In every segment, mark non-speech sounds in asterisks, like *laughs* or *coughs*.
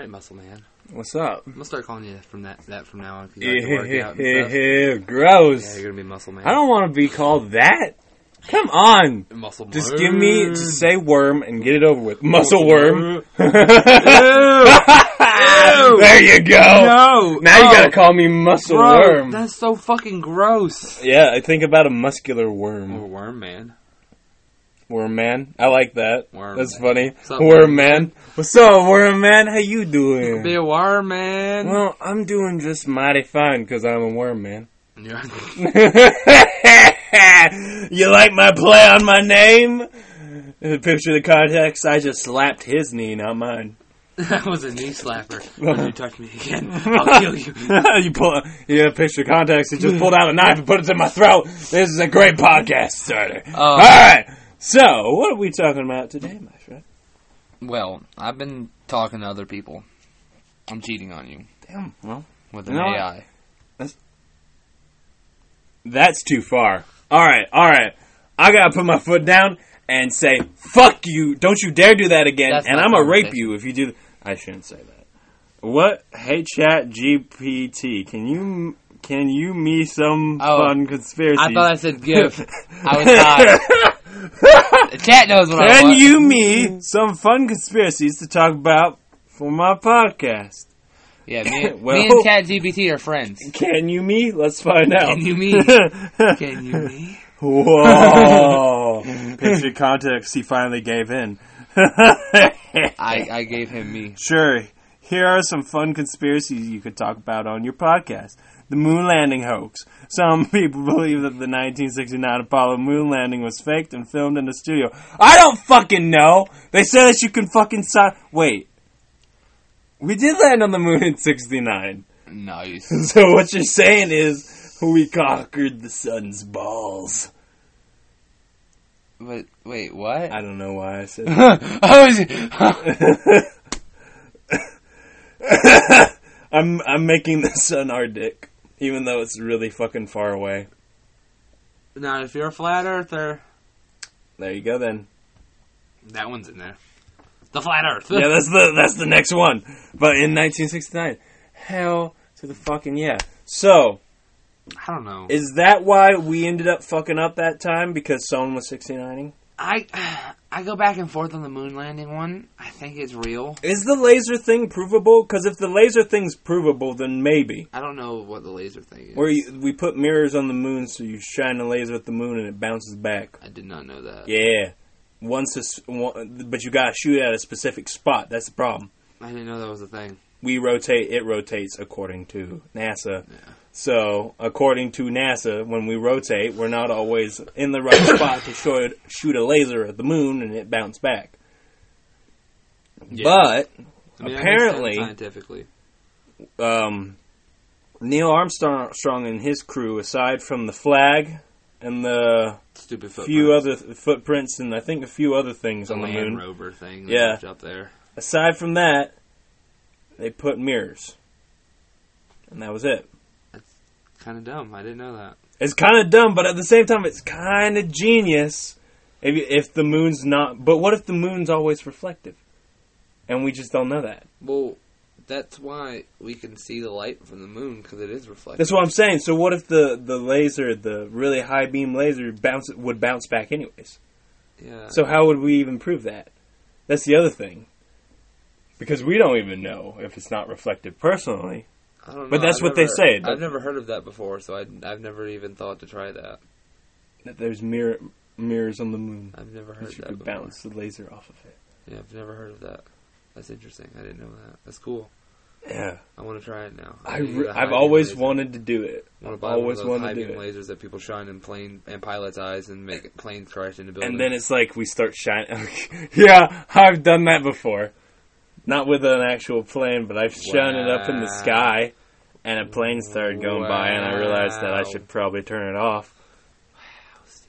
right, muscle man. What's up? I'm gonna start calling you from that that from now on. 'cause you like to work out and stuff. Ew, gross. Yeah, you're gonna be muscle man. I don't want to be called that. Come on. muscle. Just man. give me, just say worm and get it over with. Muscle worm. *laughs* *laughs* there you go. No. Now you Oh, gotta call me muscle bro, worm. That's so fucking gross. Yeah, I think about a muscular worm. Or worm. worm man. Worm man. I like that. That's man. funny. What's up, worm worm man. What's up, worm man? How you doing? Be a worm man. Well, I'm doing just mighty fine because I'm a worm man. *laughs* Yeah. *laughs* you like my play on my name? Uh, picture the context. I just slapped his knee, not mine. that was a knee slapper. *laughs* When you touch me again, I'll kill you. you pull, yeah. Picture context. He just pulled out a knife and put it in my throat. This is a great podcast starter. Oh. All right. So, what are we talking about today, my friend? Well, I've been talking to other people. I'm cheating on you Damn. Well, with You an know what? AI. that's too far. All right. All right. I gotta put my foot down and say, "Fuck you! Don't you dare do that again!" That's and I'm gonna rape you if you do. I shouldn't say that. What? Hey, Chat GPT, can you can you me some Oh, fun conspiracy? I thought I said give. *laughs* I was high. *laughs* The chat knows what I Can want. you me some fun conspiracies to talk about for my podcast? Yeah, me, *laughs* and- Well- me and Chat GPT are friends. Can you me? Let's find out. Can you me? *laughs* Can you me? Whoa! *laughs* Picture context. He finally gave in. I, I gave him me. Sure. Here are some fun conspiracies you could talk about on your podcast. The moon landing hoax. Some *laughs* people believe that the 1969 Apollo moon landing was faked and filmed in a studio. I don't fucking know. They said that you can fucking si- wait. We did land on the moon in 69. Nice. *laughs* So what you're saying is we conquered the sun's balls. But wait, what? I don't know why I said *laughs* I was. I'm I'm making the sun our dick, even though it's really fucking far away. now, if you're a flat earther, There you go then. that one's in there. The flat Earth. Yeah, that's the that's the next one. But in 1969, hell to the fucking yeah. So I don't know. is that why we ended up fucking up that time because someone was 69ing? I I go back and forth on the moon landing one. I think it's real. Is the laser thing provable? Because if the laser thing's provable, then maybe. I don't know what the laser thing is. Where you, we put mirrors on the moon, so you shine a laser at the moon and it bounces back. I did not know that. Yeah. Once, a s one, but you gotta shoot at a specific spot. That's the problem. I didn't know that was a thing. We rotate; it rotates according to NASA. Yeah. So, according to NASA, when we rotate, we're not always in the right *coughs* spot to shoot shoot a laser at the moon and it bounce back. Yeah. But I mean, that makes sense apparently, scientifically, um, Neil Armstrong and his crew, aside from the flag and the stupid footprints. few other th- footprints and I think a few other things the on the moon. Rover thing. that Yeah. up there. Aside from that, they put mirrors, and that was it. Kind of dumb. I didn't know that. It's kind of dumb, but at the same time, it's kind of genius. If if the moon's not, but what if the moon's always reflective, and we just don't know that? Well, that's why we can see the light from the moon because it is reflective. That's what I'm saying. So what if the the laser, the really high beam laser, bounce would bounce back anyways? Yeah. So how would we even prove that? That's the other thing. Because we don't even know if it's not reflective personally. I don't know. but that's I've what they never- say, I've never heard of that before, so I, I've never even thought to try that. That there's mirror mirrors on the moon. I've never heard That you that could before. bounce the laser off of it. Yeah, I've never heard of that. That's interesting. I didn't know that. That's cool. Yeah. I want to try it now. I need to re- get a I've always laser. wanted to do it. I want I've to buy always one of those high beam lasers that people shine in plane and pilots' eyes and make planes crash into buildings. And then it's like we start shining. *laughs* yeah, I've done that before. Not with an actual plane, but I've shone it up in the sky, and a plane started going by, and I realized that I should probably turn it off.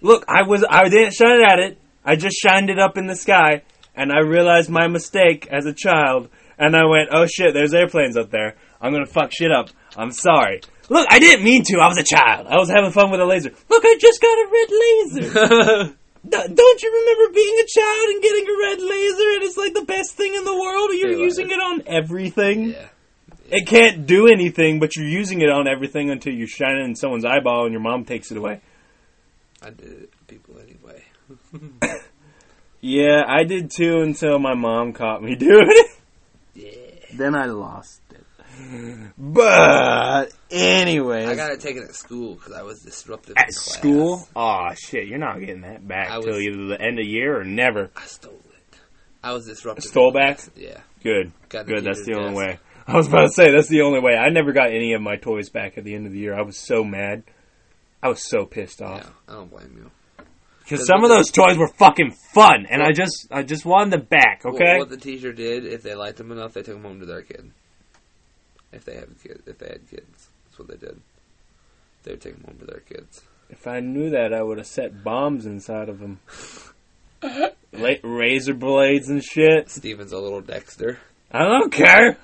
Look, I was I didn't shine it at it. I just shined it up in the sky, and I realized my mistake as a child, and I went, "Oh shit, there's airplanes up there. I'm gonna fuck shit up. I'm sorry." Look, I didn't mean to. I was a child. I was having fun with a laser. Look, I just got a red laser. *laughs* D- Don't you remember being a child and getting a red laser and it's like the best thing in the world? You're using it on everything. Yeah. It can't do anything, but you're using it on everything until you shine it in someone's eyeball and your mom takes it away. I did it to people anyway. *laughs* Yeah, I did too until my mom caught me *laughs* doing it. Yeah. Then I lost it. *laughs* But anyway, I got it taken at school because I was disruptive at in class. school. Aw, shit! You're not getting that back I till was- either the end of year or never. I stole it. I was disruptive. Stole back? class. Yeah. Good, Got good. That's the teacher's only way. I was about to say that's the only way. I never got any of my toys back at the end of the year. I was so mad. I was so pissed off. Yeah, I don't blame you. Because some of those toys were fucking fun, and I just I just wanted them back. Well, Okay, what the teacher did, if they liked them enough, they took them home to their kid. If they have kid, if they had kids, that's what they did. They would take them home to their kids. if I knew that, I would have set bombs inside of them, *laughs* La- razor blades and shit. Steven's a little Dexter, I don't care.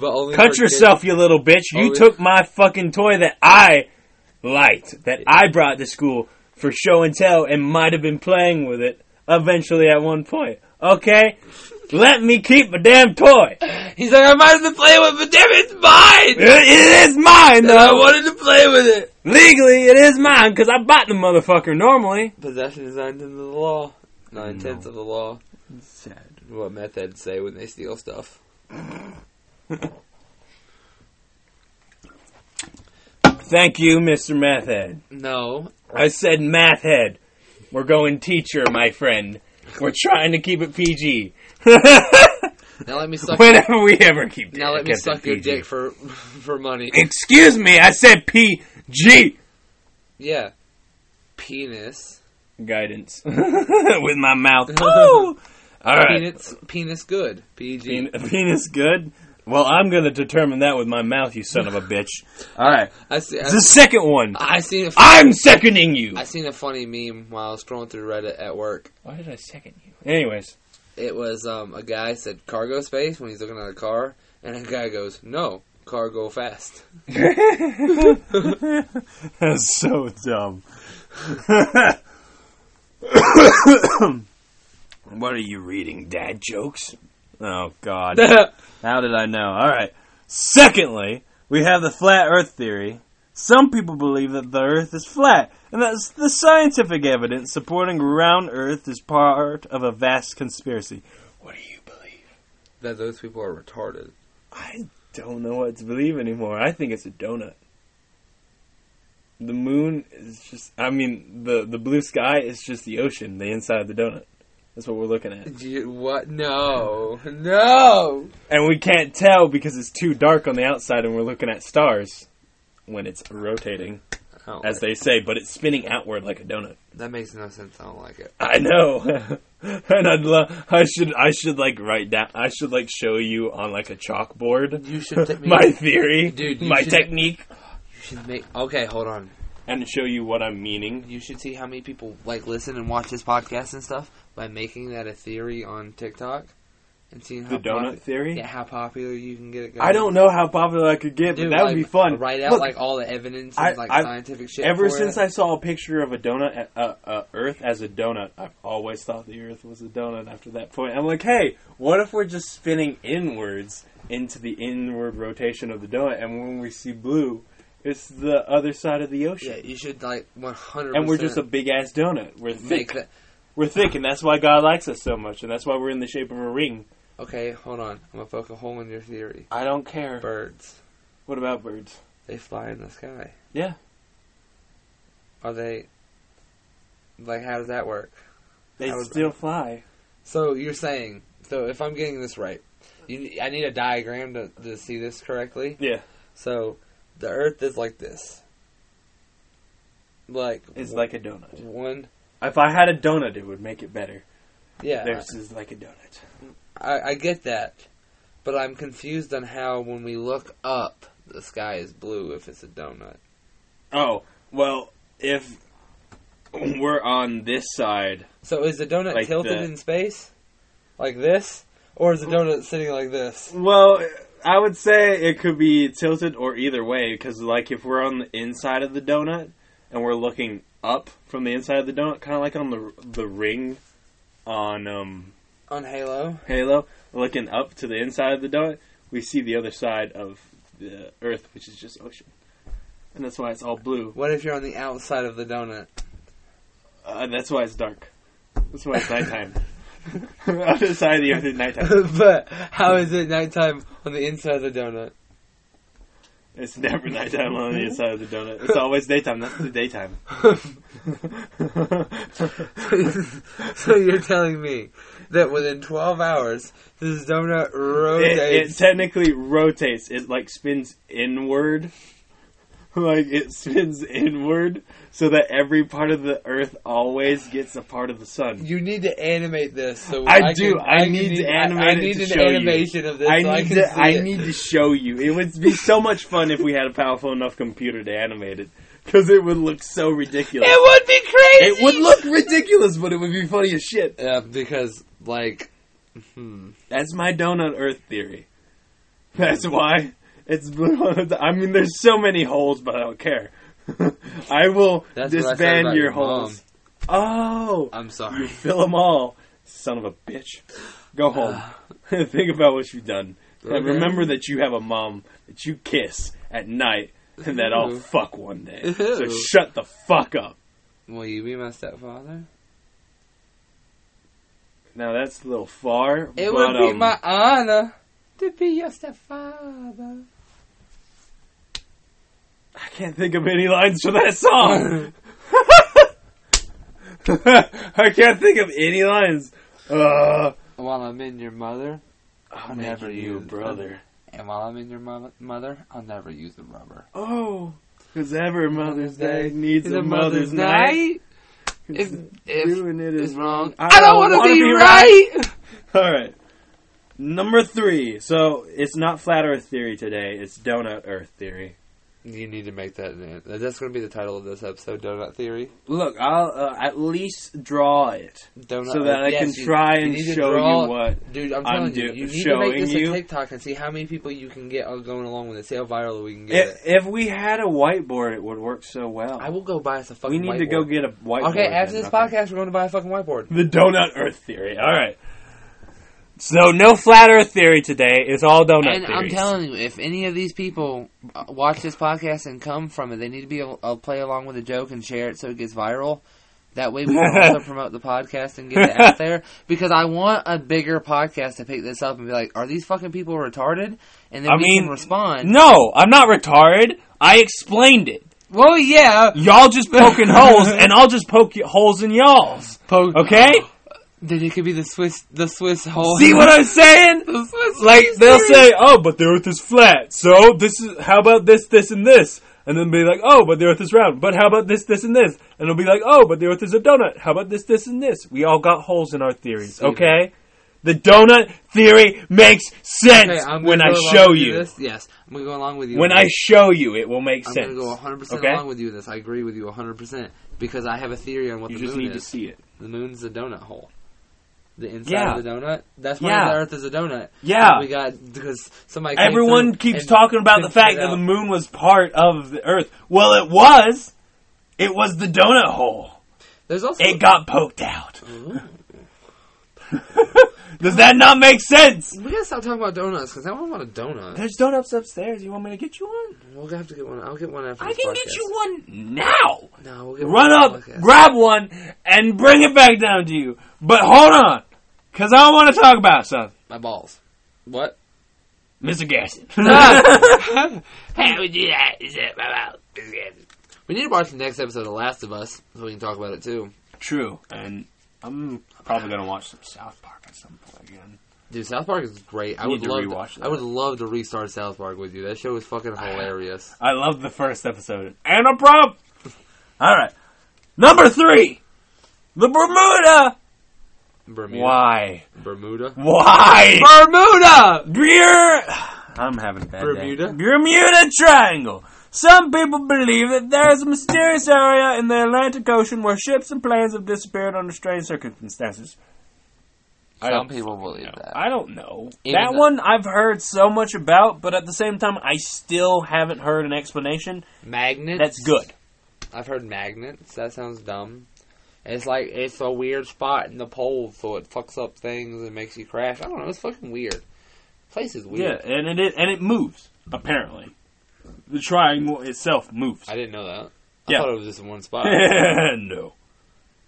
But only Cut yourself, you little bitch. You took my fucking toy that I liked, that I brought to school for show and tell, and might have been playing with it eventually at one point. Okay, let me keep my damn toy. He's like, I might have been playing with, it, but damn, it's mine. It- it is mine And I wanted to play with it. Legally, it is mine because I bought the motherfucker normally. Possession is nine tenths of the law. Nine tenths of the law. Sad. What meth heads say when they steal stuff. Thank you, Mr. Math Head. No, I said math head. We're going teacher, my friend. We're trying to keep it PG. *laughs* now let me suck. Whenever we ever keep now let me kept it suck your PG. dick for for money. Excuse me, I said PG. Yeah, penis. Guidance. *laughs* With my mouth. *laughs* Oh! Alright. Penis, penis good. PG. Pen- penis good? Well, I'm going to determine that with my mouth, you son of a bitch. *laughs* Alright. I see. I, The second one. I seen a, I'm seconding you. I seen a funny meme while I was scrolling through Reddit at work. Why did I second you? Anyways. It was um, a guy said cargo space when he's looking at a car, and a guy goes, "No, cargo fast." *laughs* That's so dumb. *coughs* *coughs* what are you reading, dad jokes? Oh, God. *laughs* How did I know? Alright. Secondly, we have the flat earth theory. Some people believe that the earth is flat, and that the scientific evidence supporting round earth is part of a vast conspiracy. What do you believe? that those people are retarded. I don't know what to believe anymore. I think it's a donut. The moon is just I mean the the blue sky is just the ocean, the inside of the donut. That's what we're looking at. You- what? No, no. And we can't tell because it's too dark on the outside and we're looking at stars when it's rotating, I as like they say, but it's spinning outward like a donut. that makes no sense. I don't like it. I know. *laughs* and I'd love I should I should like write down I should like show you on like a chalkboard You should take *laughs* me. my theory, Dude, my should- technique. You should make. Okay, hold on. and show you what I'm meaning. You should see how many people like listen and watch this podcast and stuff by making that a theory on TikTok and seeing how The donut popu- theory. yeah, how popular you can get it. Going. I don't know how popular I could get, Dude, but that like, would be fun. Write out Look, like all the evidence I- and like I've- scientific shit. ever since it. I saw a picture of a donut, uh, uh, Earth as a donut, I've always thought the Earth was a donut. After that point, I'm like, hey, what if we're just spinning inwards into the inward rotation of the donut, and when we see blue, it's the other side of the ocean, yeah, you should like one hundred. and we're just a big ass donut. We're thick. that. We're thick, and that's why God likes us so much, and that's why we're in the shape of a ring. Okay, hold on. I'm gonna poke a hole in your theory. I don't care. Birds, What about birds? they fly in the sky. Yeah. Are they? Like, how does that work? They How still fly. So you're saying, so if I'm getting this right, you, I need a diagram to, to see this correctly. Yeah. So the Earth is like this, like It's like a donut. one. If I had a donut, it would make it better. Yeah, Theirs is like a donut. I, I get that, but I'm confused on how when we look up, the sky is blue if it's a donut. Oh, well, if we're on this side, So is the donut Like tilted that. in space, like this, or is the donut sitting like this? well, I would say it could be tilted or either way, because, like, if we're on the inside of the donut and we're looking up from the inside of the donut, kind of like on the the ring on um On Halo. Halo, looking up to the inside of the donut, we see the other side of the Earth, which is just ocean, and that's why it's all blue. What if you're on the outside of the donut? Uh, that's why it's dark. That's why it's nighttime. *laughs* Other side of the Earth is nighttime. *laughs* but how is it nighttime on the inside of the donut? It's never *laughs* nighttime on the inside of the donut. It's *laughs* always daytime. That's the daytime. *laughs* so you're telling me that within 12 hours, this donut it, it technically rotates. It like spins inward. Like it spins inward so that every part of the earth always gets a part of the sun. you need to animate this. So I do. Can, I can need to animate I, I it need to an show you. of this. I so I need can to I it. need to show you. It would be so much fun if we had a powerful enough computer to animate it because it would look so ridiculous. It would be crazy. It would look ridiculous, but it would be funny as shit. Yeah, because like, hmm. That's my donut Earth theory. That's why it's. *laughs* I mean, there's so many holes, but I don't care. *laughs* I will That's what I disband your, your holes. Oh, I'm you sorry. fill them all, son of a bitch. Go *sighs* home. *laughs* Think about what you've done. And remember that you have a mom that you kiss at night and that I'll fuck one day. So shut the fuck up. Will you be my stepfather? Now that's a little far. It but, would be um, my honor to be your stepfather. I can't think of any lines for that song. *laughs* I can't think of any lines. Uh, While I'm in your mother, I'll never never you, use brother. and while I'm in your mo- mother, I'll never use the rubber. Oh, because every Mother's Day needs a Mother's, Night. night. If, if Doing it's wrong, I I don't don't want to wanna be, be right. *laughs* All right. Number three. So it's not flat Earth theory today. It's donut Earth theory. You need to make that. an- That's going to be the title of this episode: Donut Theory. Look, I'll uh, at least draw it Donut. so that I yes, can you- try you and to show draw- you what. Dude, I'm I'm telling you, do- you need to make this you. a TikTok and see how many people you can get going along with it. See how viral we can get If, it. if we had a whiteboard, it would work so well. I will go buy us a fucking. we need to go get a whiteboard. Okay, after this podcast, we're going to buy a fucking whiteboard. The donut Earth theory. All right. So no flat Earth theory today. It's all donut and I'm telling you, if any of these people uh, watch this podcast and come from it, they need to be able to play along with the joke and share it so it gets viral. That way we can also *laughs* promote the podcast and get it out there. Because I want a bigger podcast to pick this up and be like, are these fucking people retarded? And then I we mean, can respond. No, I'm not retarded. I explained it. Well, yeah. Y'all just poking *laughs* holes, and I'll just poke holes in y'all's. Po- Okay? Then it could be the Swiss, the Swiss hole. See what I'm saying? *laughs* the Swiss Like they'll say, "Oh, but the Earth is flat." So this is how about this, this, and this, and then be like, "Oh, but the Earth is round." But how about this, this, and this? And it'll be like, "Oh, but the Earth is a donut." How about this, this, and this? We all got holes in our theories. See Okay? The donut theory makes sense Okay, I'm when I show you. This. Yes, I'm gonna go along with you. When I show you, it will make sense. I'm gonna go 100 percent along with you in this. I agree with you 100 percent because I have a theory on what You the moon is. You just need to see it. The moon's a donut hole. The inside Yeah. of the donut. That's why Yeah. the Earth is a donut. Yeah. we got because somebody. Everyone keeps talking about the fact that the moon was part of the Earth. Well, it was. It was the donut hole. There's also It got poked out. *laughs* Does that not make sense? We gotta stop talking about donuts because I don't want a donut. There's donuts upstairs. You want me to get you one? We'll have to get one. I'll get one after. I can podcast. get you one now. No, we'll get Run up, podcast. grab one, and bring it back down to you. But hold on, because I want to talk about something. my balls. What? Mr. Gaston. *laughs* *laughs* How would you that? Is that my mouth? We need to watch the next episode of The Last of Us so we can talk about it too. True, and I'm probably going to watch some South Park at some point again. Dude, South Park is great. I would love. To, that. I would love to restart South Park with you. That show is fucking hilarious. *laughs* I love the first episode. And a prop! Alright. Number three! The Bermuda! Bermuda. Why? Bermuda. Why? Bermuda. Beer. I'm having a bad Bermuda? day. Bermuda Triangle. Some people believe that there is a mysterious area in the Atlantic Ocean where ships and planes have disappeared under strange circumstances. I Some don't people believe that. I don't know. Even that though- one I've heard so much about, but at the same time, I still haven't heard an explanation. Magnets. That's good. I've heard magnets. That sounds dumb. It's like it's a weird spot in the pole, so it fucks up things and makes you crash. I don't know. It's fucking weird. Place is weird. Yeah, and it and it moves apparently. The triangle itself moves. I didn't know that. I Yeah. thought it was just in one spot. *laughs* no,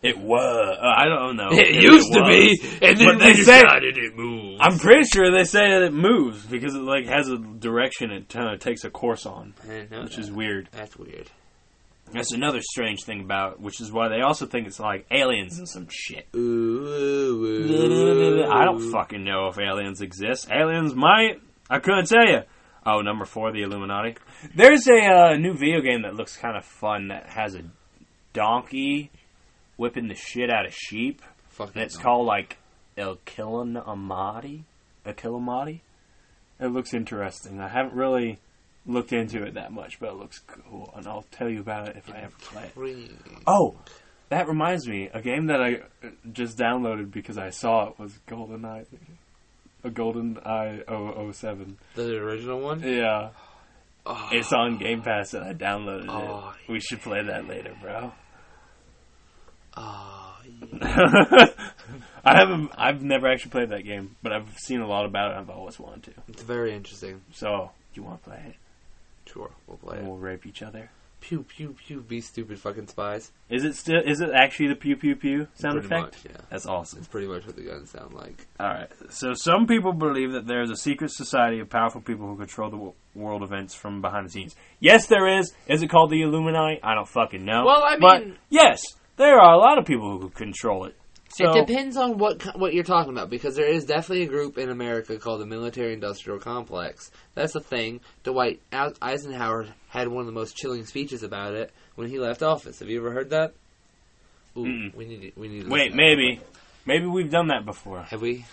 it was. Uh, I don't know. *laughs* It used to was. be, and then But they they decided it moved. I'm pretty sure they say that it moves because it like has a direction it kind of takes a course on, I didn't know which that. is weird. That's weird. That's another strange thing about, it, which is why they also think it's like aliens and some shit. Ooh, ooh, ooh. I don't fucking know if aliens exist. Aliens might. I couldn't tell you. Oh, number four, the Illuminati. There's a uh, new video game that looks kind of fun that has a donkey whipping the shit out of sheep. Fuck And it's no. called like El Killamati. El Killamati. It looks interesting. I haven't really looked into it that much, but it looks cool, and I'll tell you about it if I ever play it. Oh, that reminds me, a game that I uh, just downloaded because I saw it was GoldenEye, a Golden Eye 007. The original one? Yeah, Oh, it's on Game Pass, and I downloaded Oh, it. Ah, we should play that later, bro. oh, *laughs* yeah. I haven't. I've never actually played that game, but I've seen a lot about it. I've always wanted to. It's very interesting. So, you want to play it? Sure, we'll play it. we'll rape each other. Pew, pew, pew, be stupid fucking spies. Is it still? Is it actually the pew pew pew sound Pretty effect? much, yeah. That's awesome. It's pretty much what the guns sound like. All right. So some people believe that there is a secret society of powerful people who control the w- world events from behind the scenes. Yes, there is. Is it called the Illuminati? I don't fucking know. Well, I but mean- yes, there are a lot of people who control it. So it depends on what what you're talking about because there is definitely a group in America called the Military Industrial Complex. That's a thing. Dwight Eisenhower had one of the most chilling speeches about it when he left office. Have you ever heard that? Ooh, Mm-mm. we need to, we need to wait, listen to that. maybe, maybe we've done that before. Have we?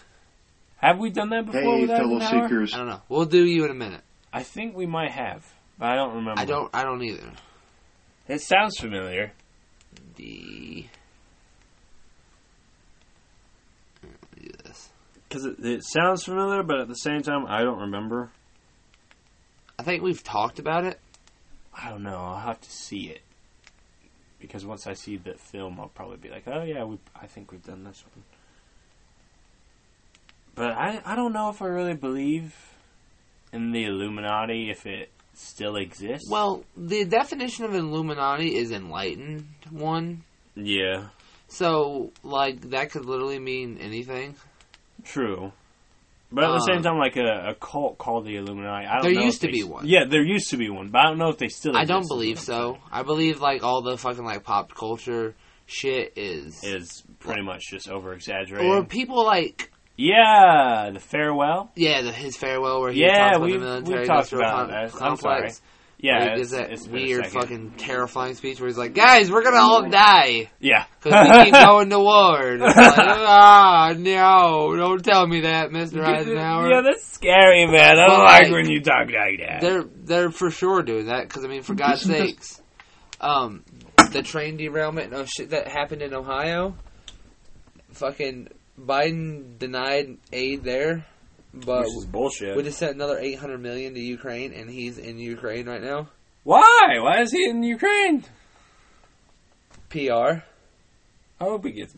Have we done that before? Hey, fellow seekers. I don't know. We'll do you in a minute. I think we might have, but I don't remember. I don't. I don't either. It sounds familiar. The. Let me do this. Because it, it sounds familiar, but at the same time, I don't remember. I think we've talked about it. I don't know. I'll have to see it. Because once I see the film, I'll probably be like, oh yeah, we, I think we've done this one. But I, I don't know if I really believe in the Illuminati if it still exists. Well, the definition of Illuminati is enlightened one. yeah, So, like, that could literally mean anything. True. But at the same Um, time, like a, a cult called the Illuminati, I don't There know. used to they be s- one. Yeah, there used to be one, but I don't know if they still. I don't believe so. I believe, like, all the fucking, like, pop culture shit is. Is pretty much just over exaggerated. or people, like, yeah, the farewell. yeah, the, his farewell where he Yeah, talks about we've- the military we've talked industrial about com- that. I'm complex. Sorry. Yeah, where he it's- that it's a weird, fucking terrifying speech where he's like, guys, we're gonna all die. Yeah. Because we keep *laughs* going to war. And like, *laughs* ah, no, don't tell me that, Mr. *laughs* Eisenhower. Yeah, that's scary, man. I don't like, like, when you talk like that. They're they're for sure doing that because I mean, for God's Isn't sakes, um, the train derailment of shit that happened in Ohio, fucking Biden denied aid there, but Which is bullshit. we just sent another eight hundred million to Ukraine, and he's in Ukraine right now. Why? Why is he in Ukraine? PR. I hope he gets.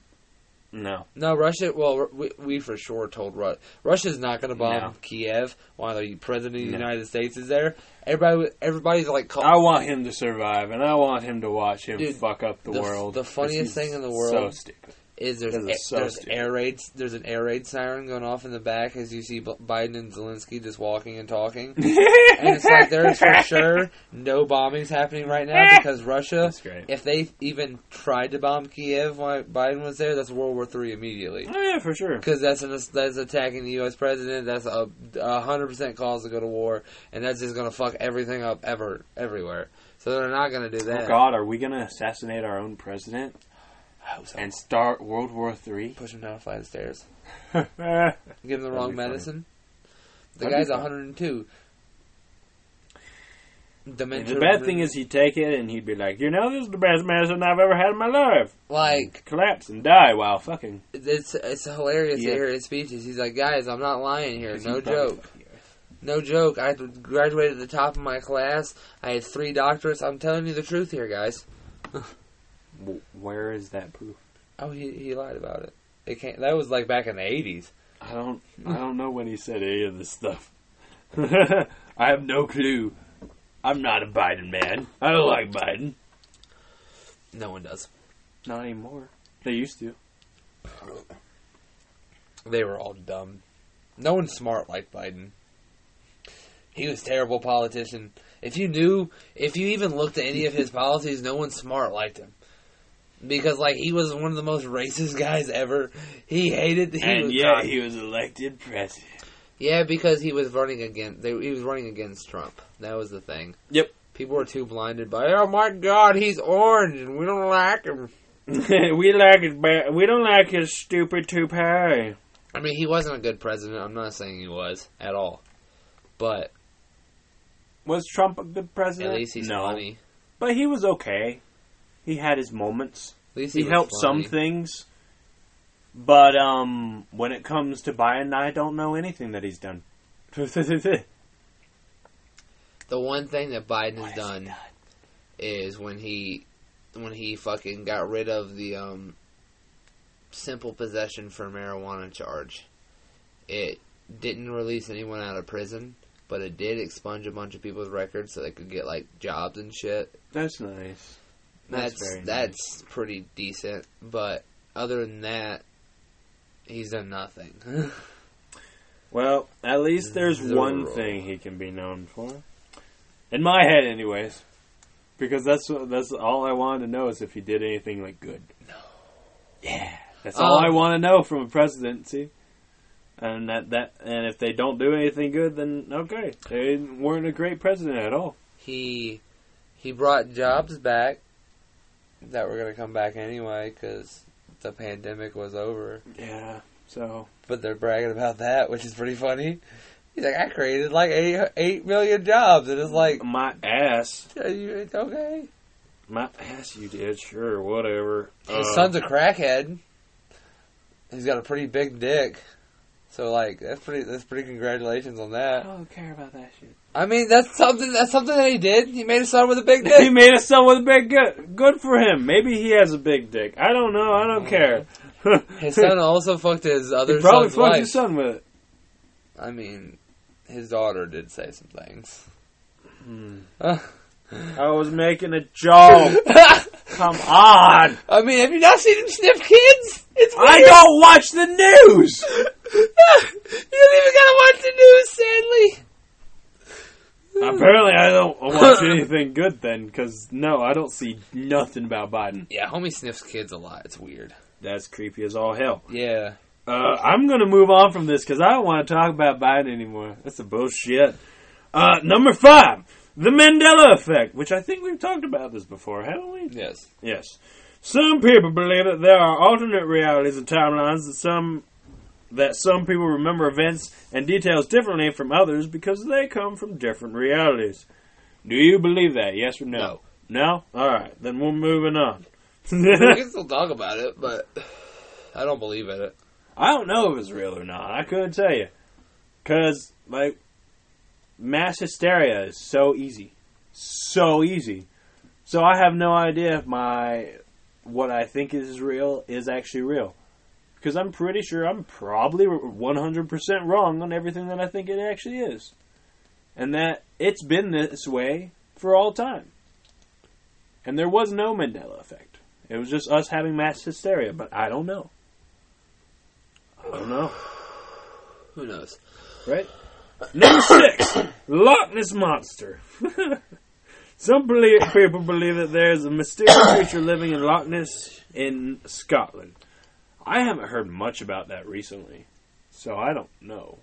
No. No, Russia. Well, we, we for sure told Ru- Russia's not going to bomb No. Kiev while the president of the No. United States is there. Everybody, everybody's like, call- I want him to survive, and I want him to watch him Dude, fuck up the, the world. the funniest thing in the world. So stupid. Is there's a- so there's stupid. air raids there's an air raid siren going off in the back as you see B- Biden and Zelensky just walking and talking, *laughs* and it's like there's for sure no bombings happening right now because Russia, if they even tried to bomb Kiev while Biden was there, that's World War Three immediately. Oh yeah, for sure. Because that's an, that's attacking the U.S. president. That's a a hundred percent cause to go to war, and that's just gonna fuck everything up ever everywhere. So they're not gonna do oh, that. Oh God, are we gonna assassinate our own president and start World War Three? Push him down a flight of stairs. *laughs* Give him the wrong be funny. medicine. The That'd guy's funny. 102. Dementia. the bad thing is he'd take it and he'd be like, you know, this is the best medicine I've ever had in my life. like Collapse and die while fucking. it's it's hilarious Yeah. to hear his speeches. He's like, guys, I'm not lying here. No joke. fuck you. No joke. I graduated at the top of my class. I had three doctorates. I'm telling you the truth here, guys. *laughs* W- Where is that proof? Oh, he he lied about it. It can't. That was like back in the eighties. I don't. I don't know when he said any of this stuff. *laughs* I have no clue. I'm not a Biden man. I don't like Biden. No one does. Not anymore. They used to. They were all dumb. No one's smart like Biden. He was a terrible politician. If you knew, if you even looked at any of his policies, no one smart liked him. Because like he was one of the most racist guys ever. He hated. He and was, yeah, God. he was elected president. yeah, because he was running against. They, he was running against Trump. That was the thing. Yep. People were too blinded by, oh my God, he's orange and we don't like him. *laughs* we like his. Ba- we don't like his stupid toupee. I mean, he wasn't a good president. I'm not saying he was at all, but Was Trump a good president? at least he's no, funny. but he was okay. He had his moments. He, was helped funny. some things, but um, when it comes to Biden, I don't know anything that he's done. *laughs* The one thing that Biden What has has done done? is when he when he fucking got rid of the um simple possession for marijuana charge. It didn't release anyone out of prison, but it did expunge a bunch of people's records so they could get like jobs and shit. That's nice. That's That's very that's, pretty decent, but other than that, he's done nothing. *laughs* Well, at least there's one thing he can be known for. In my head, anyways. Because that's that's all I wanted to know is if he did anything like good. No. Yeah, that's all Um, I want to know from a presidency. And that that and if they don't do anything good, then okay, they weren't a great president at all. he he brought jobs back that were going to come back anyway because the pandemic was over. Yeah. So But they're bragging about that, which is pretty funny. He's like, I created like eight, eight million jobs, and it's like, my ass, are you it's okay? my ass, you did sure, whatever. His Uh, son's a crackhead. He's got a pretty big dick, so like that's pretty. That's pretty. Congratulations on that. I don't care about that shit. I mean, that's something. That's something that he did. He made a son with a big dick. he made a son with a big good. Good for him. Maybe he has a big dick. I don't know. I don't mm. care. *laughs* His son *laughs* also fucked his other he probably son's fucked wife. his son with it. I mean, his daughter did say some things. Hmm. Uh. I was making a joke. *laughs* Come on. I mean, have you not seen him sniff kids? It's weird. I don't watch the news. you don't even gotta watch the news, sadly. Apparently, I don't watch anything good then, because no, I don't see nothing about Biden. Yeah, homie sniffs kids a lot. It's weird. That's creepy as all hell. Yeah. Uh, I'm gonna move on from this because I don't want to talk about Biden anymore. That's a bullshit. Uh, number five, the Mandela effect, which I think we've talked about this before, haven't we? Yes. Yes. Some people believe that there are alternate realities and timelines that some that some people remember events and details differently from others because they come from different realities. Do you believe that? Yes or no? No? All right, then we're moving on. we *laughs* can still talk about it, but I don't believe in it. I don't know if it's real or not. I couldn't tell you. Because, like, mass hysteria is so easy. So easy. So I have no idea if my, what I think is real is actually real. Because I'm pretty sure I'm probably 100% wrong on everything that I think it actually is. And that it's been this way for all time. And there was no Mandela effect. It was just us having mass hysteria, but I don't know. I don't know. *sighs* Who knows? Right? Number six, *coughs* Loch Ness Monster. *laughs* Some belie- people believe that there's a mysterious creature living in Loch Ness in Scotland. I haven't heard much about that recently, so I don't know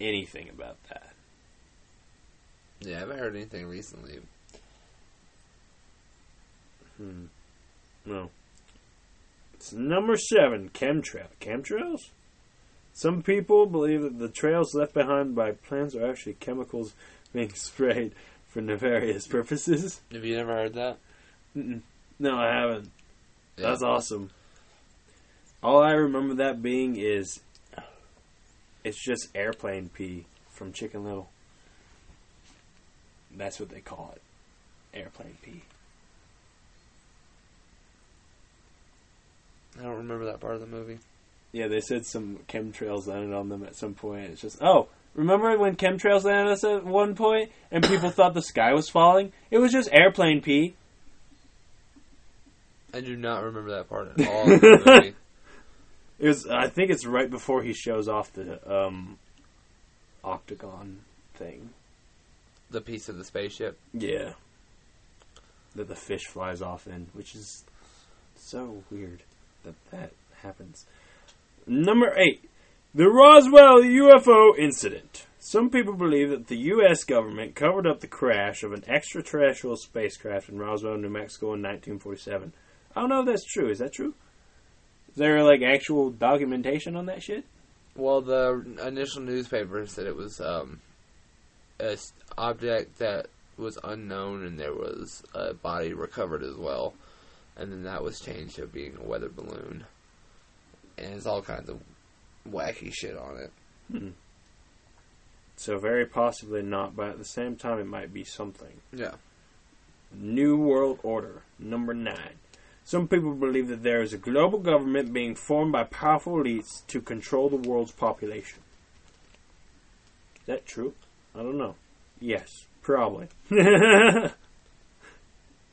anything about that. Yeah, I haven't heard anything recently. Hmm. No. It's number seven, chemtrail. Chemtrails? Some people believe that the trails left behind by plants are actually chemicals being *laughs* sprayed for nefarious purposes. Have you never heard that? Mm-mm. No, I haven't. Yeah. That's awesome. All I remember that being is it's just airplane pee from Chicken Little. That's what they call it. Airplane pee. I don't remember that part of the movie. Yeah, they said some chemtrails landed on them at some point. It's just, oh, remember when chemtrails landed on us at one point and people *laughs* thought the sky was falling? It was just airplane pee. I do not remember that part at all. *laughs* of the movie. It was. I think it's right before he shows off the um, octagon thing. The piece of the spaceship. Yeah. That the fish flies off in, which is so weird that that happens. Number eight, the Roswell UFO incident. Some people believe that the U.S. government covered up the crash of an extraterrestrial spacecraft in Roswell, New Mexico in 1947. I don't know if that's true. Is that true? Is there like actual documentation on that shit? Well, the initial newspaper said it was um, a s- object that was unknown, and there was a body recovered as well, and then that was changed to being a weather balloon, and it's all kinds of wacky shit on it. So very possibly not, but at the same time, it might be something. Yeah, New World Order, number nine. Some people believe that there is a global government being formed by powerful elites to control the world's population. Is that true? I don't know. Yes, probably. *laughs* who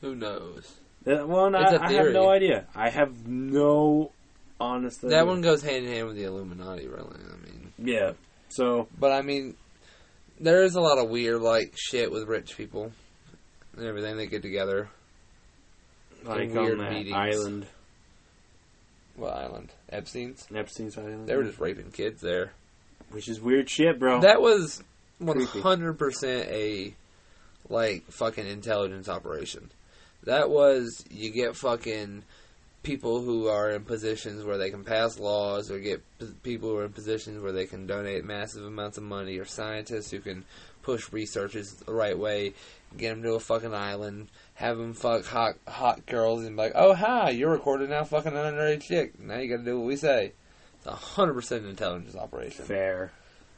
knows? Uh, that one, I, I have no idea. I have no honest. That idea. one goes hand in hand with the Illuminati, really. I mean, Yeah. So but I mean, there is a lot of weird like shit with rich people and everything. They get together. Like weird on that meetings. island, What island? Epstein's. Epstein's island, They were just raping kids there. which is weird shit, bro. That was one Creepy. hundred percent a like fucking intelligence operation. That was you get fucking people who are in positions where they can pass laws, or get p- people who are in positions where they can donate massive amounts of money, or scientists who can push researchers the right way, get them to a fucking island, have them fuck hot hot girls, and be like, oh hi, you're recorded now, fucking an underage chick. Now you got to do what we say. It's a hundred percent intelligence operation. fair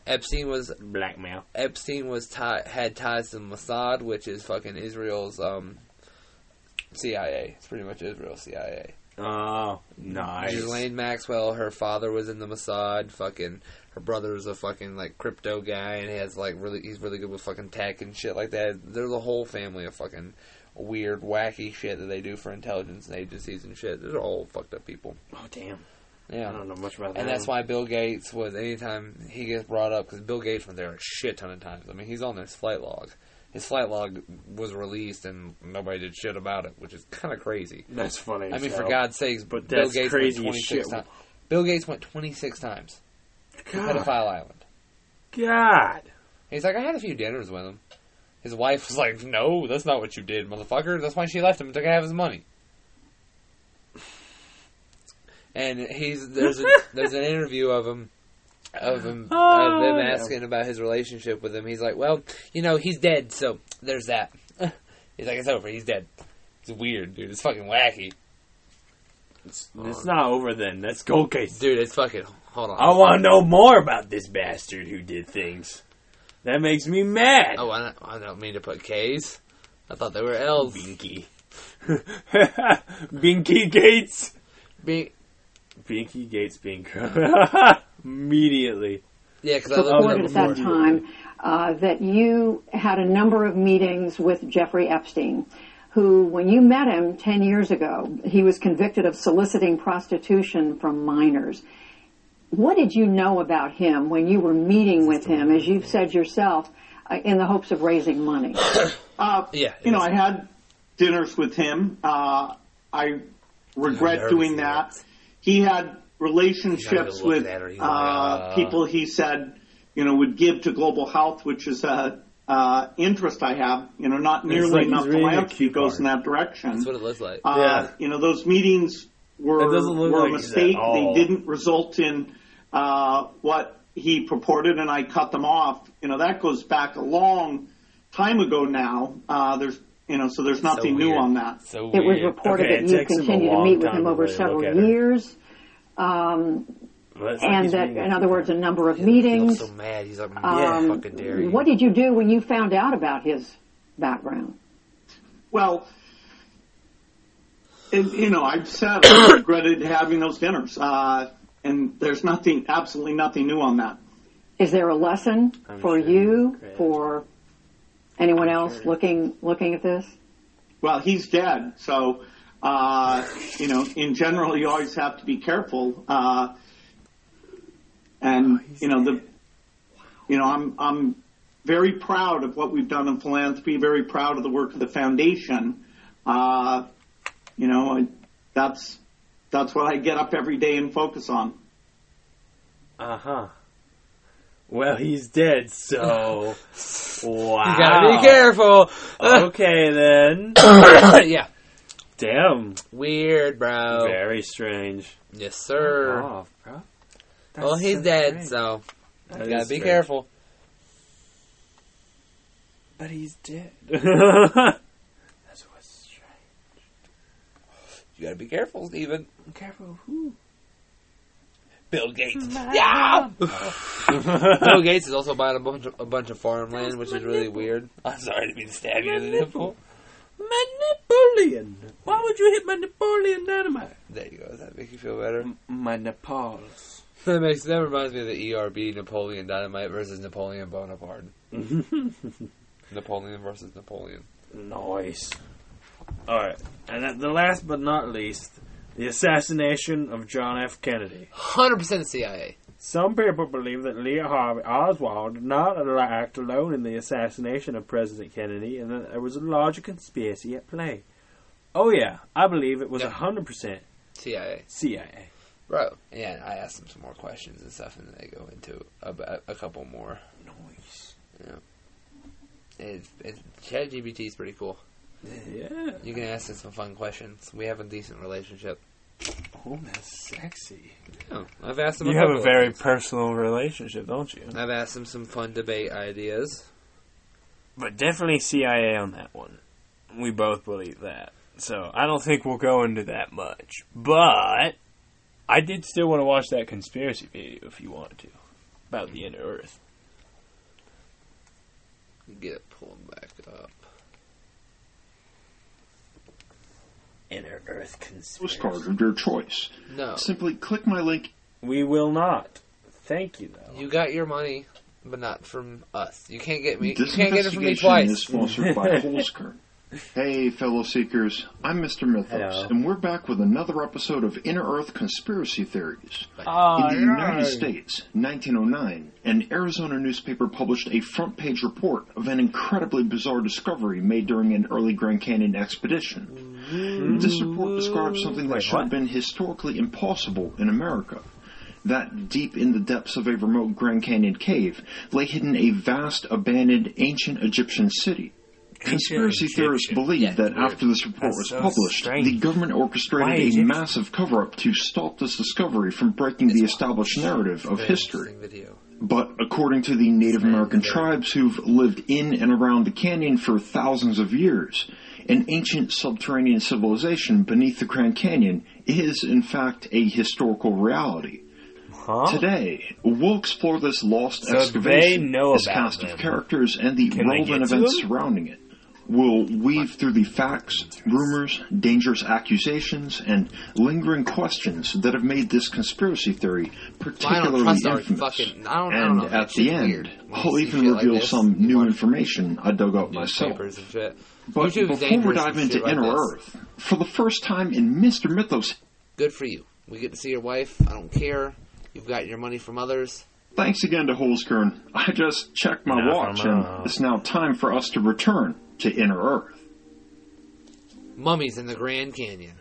Epstein was blackmail. Epstein was tie, had ties to Mossad, which is fucking Israel's um, CIA. It's pretty much Israel's CIA. Oh, nice. Ghislaine Maxwell, her father was in the Mossad. Fucking her brother is a fucking like crypto guy, and he has like really he's really good with fucking tech and shit like that. There's a whole family of fucking weird, wacky shit that they do for intelligence agencies and shit. They're all fucked up people. Oh damn. Yeah. I don't know much about that. And that's why Bill Gates was anytime he gets brought up because Bill Gates went there a shit ton of times. I mean, he's on his flight log. His flight log was released and nobody did shit about it, which is kind of crazy. That's funny. I mean, for. God's sakes, But Bill that's Gates crazy went 26 shit. times. Bill Gates went 26 times to God. Pedophile Island. God. He's like, I had a few dinners with him. His wife was like, No, that's not what you did, motherfucker. That's why she left him and took half his money. And he's there's a, *laughs* there's an interview of him of him of Oh, them yeah. asking about his relationship with him. He's like, Well, you know, he's dead, so there's that. *laughs* he's like, It's over. He's dead. It's weird, dude. It's fucking wacky, It's, it's not over then. That's cold case. dude. It's fucking. Hold on. I want to know more about this bastard who did things. That makes me mad. Oh, I don't, I don't mean to put K's. I thought they were L's. Binky. *laughs* Binky Gates. Be- Binky Gates Binko. *laughs* Immediately. yeah, because I looked reported at that time uh, that you had a number of meetings with Jeffrey Epstein, who, when you met him 10 years ago, he was convicted of soliciting prostitution from minors. What did you know about him when you were meeting with him, as you've said yourself, uh, in the hopes of raising money? *coughs* Uh, Yeah, you know, I had dinners with him. Uh, I regret doing he that. He had relationships He's with her. Uh, like, uh. people he said, you know, would give to global health, which is a uh, interest I have. You know, not nearly like enough reading a philanthropy goes in that direction. That's what it looks like. Uh, Yeah. You know, those meetings were, It doesn't look were like a mistake. They didn't result in uh, what he purported, and I cut them off. You know, that goes back a long time ago now. Uh, there's, you know, so there's nothing new on that. so It was reported Okay, that you takes him a continued to meet with him over several look at her. years, um, Well, it's like and that, reading in other words, a number of He meetings. so mad. He's like, Um, yeah, fucking dare you. What did you do when you found out about his background? Well, and, you know, I've said I *coughs* regretted having those dinners, uh, and there's nothing, absolutely nothing new on that. Is there a lesson I'm for sure. you, Great. for anyone else sure. looking looking at this? Well, he's dead, so uh, you know, in general, you always have to be careful. Uh, and you know, the you know, I'm I'm very proud of what we've done in philanthropy. Very proud of the work of the foundation. Uh, you know, that's that's what I get up every day and focus on. Uh huh. Well, he's dead, so. *laughs* wow. You gotta be careful. Okay, then. *coughs* yeah. Damn. Weird, bro. Very strange. Yes, sir. Oh, bro. That's well, he's so dead, strange. so That you gotta be strange. careful. But he's dead. *laughs* *laughs* That's what's strange. You gotta be careful, Stephen. Careful who? Bill Gates. Yeah. *laughs* Bill Gates is also buying a bunch of, a bunch of farmland, which is really weird. I'm sorry to be to stab you in the nipple. My Napoleon. Why would you hit my Napoleon dynamite? There you go. Does that make you feel better? My Nepals. That makes that reminds me of the ERB Napoleon Dynamite versus Napoleon Bonaparte. *laughs* Napoleon versus Napoleon. Nice. Alright, and at the last but not least, the assassination of John F. Kennedy. Hundred percent CIA. Some people believe that Lee Harvey Oswald did not act alone in the assassination of President Kennedy and that there was a larger conspiracy at play. Oh, yeah, I believe it was a Yeah. 100% CIA. CIA. Bro. Yeah, I asked them some more questions and stuff, and then they go into a, a couple more. Nice. It's, it's, ChatGPT is pretty cool. Yeah. You can ask it some fun questions. We have a decent relationship. Oh, that's sexy. Oh, I've asked him. You a have a very things. personal relationship, don't you? I've asked him some fun debate ideas. But definitely CIA on that one. We both believe that. So I don't think we'll go into that much. But I did still want to watch that conspiracy video if you wanted to. About the inner earth. Get it pulled back up. Inner earth conspiracy. postcard of your choice. No, Simply click my link We will not. Thank you though. you got your money, but not from us. You can't get me. You This can't get it from me investigation is twice. sponsored by *laughs* Holzkern. Hey, fellow seekers, I'm Mr. Mythos, Hello. and we're back with another episode of Inner Earth Conspiracy Theories. Oh, In the United States, 1909, an Arizona newspaper published a front page report of an incredibly bizarre discovery made during an early Grand Canyon expedition. This report describes something that Wait, should have been historically impossible in America. That deep in the depths of a remote Grand Canyon cave lay hidden a vast, abandoned, ancient Egyptian city. Conspiracy theorists believe Yeah, that weird. after this report That's was so published, strange. the government orchestrated a massive cover-up to stop this discovery from breaking the established narrative of history. Video. But according to the Native American tribes who've lived in and around the canyon for thousands of years, an ancient subterranean civilization beneath the Grand Canyon is, in fact, a historical reality. Huh? Today, we'll explore this lost So excavation, its cast them. of characters, and the Can relevant events them? surrounding it. We'll weave through the facts, rumors, dangerous accusations, and lingering questions that have made this conspiracy theory Well, I particularly don't trust infamous. fucking. I don't, I don't and know. at Shit's the end, weird. When I'll even shit like reveal some new information I dug up myself. newspapers and shit. But YouTube's before we dive into shit like Inner this. Earth, for the first time in Mr. Mythos Good for you. We get to see your wife. I don't care. You've got your money from others. Thanks again to Holzkern. I just checked my No, watch, no. and uh, it's now time for us to return to Inner Earth. Mummies in the Grand Canyon.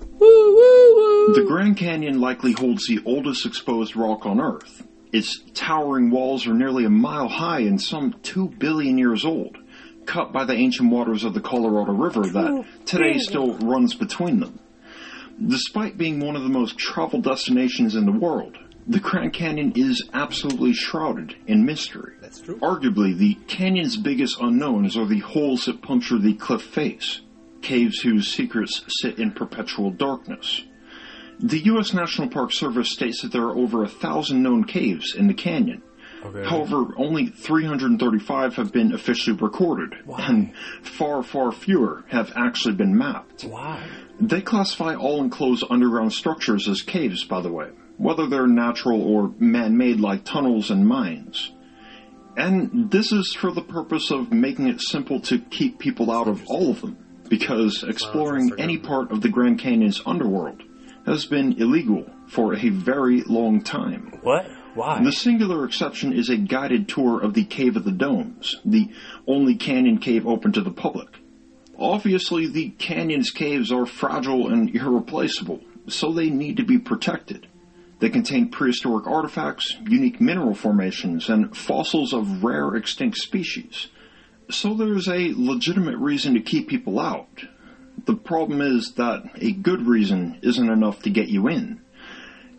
Woo woo woo. The Grand Canyon likely holds the oldest exposed rock on Earth. Its towering walls are nearly a mile high and some two billion years old, cut by the ancient waters of the Colorado River that today still runs between them. Despite being one of the most traveled destinations in the world, the Grand Canyon is absolutely shrouded in mystery. That's true. Arguably, the canyon's biggest unknowns are the holes that puncture the cliff face, caves whose secrets sit in perpetual darkness. The U.S. National Park Service states that there are over a thousand known caves in the canyon, Okay. However, only 335 have been officially recorded, and far, far fewer have actually been mapped. Why? They classify all enclosed underground structures as caves, by the way, whether they're natural or man made like tunnels and mines. And this is for the purpose of making it simple to keep people out of all of them, because exploring any part of the Grand Canyon's underworld has been illegal for a very long time. What? Why? The singular exception is a guided tour of the Cave of the Domes, the only canyon cave open to the public. Obviously, the canyon's caves are fragile and irreplaceable, so they need to be protected. They contain prehistoric artifacts, unique mineral formations, and fossils of rare extinct species. So there's a legitimate reason to keep people out. The problem is that a good reason isn't enough to get you in.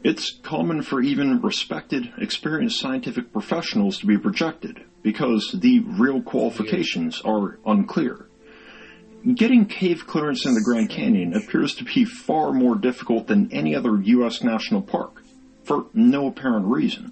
It's common for even respected, experienced scientific professionals to be rejected because the real qualifications are unclear. Getting cave clearance in the Grand Canyon appears to be far more difficult than any other U.S. national park, for no apparent reason.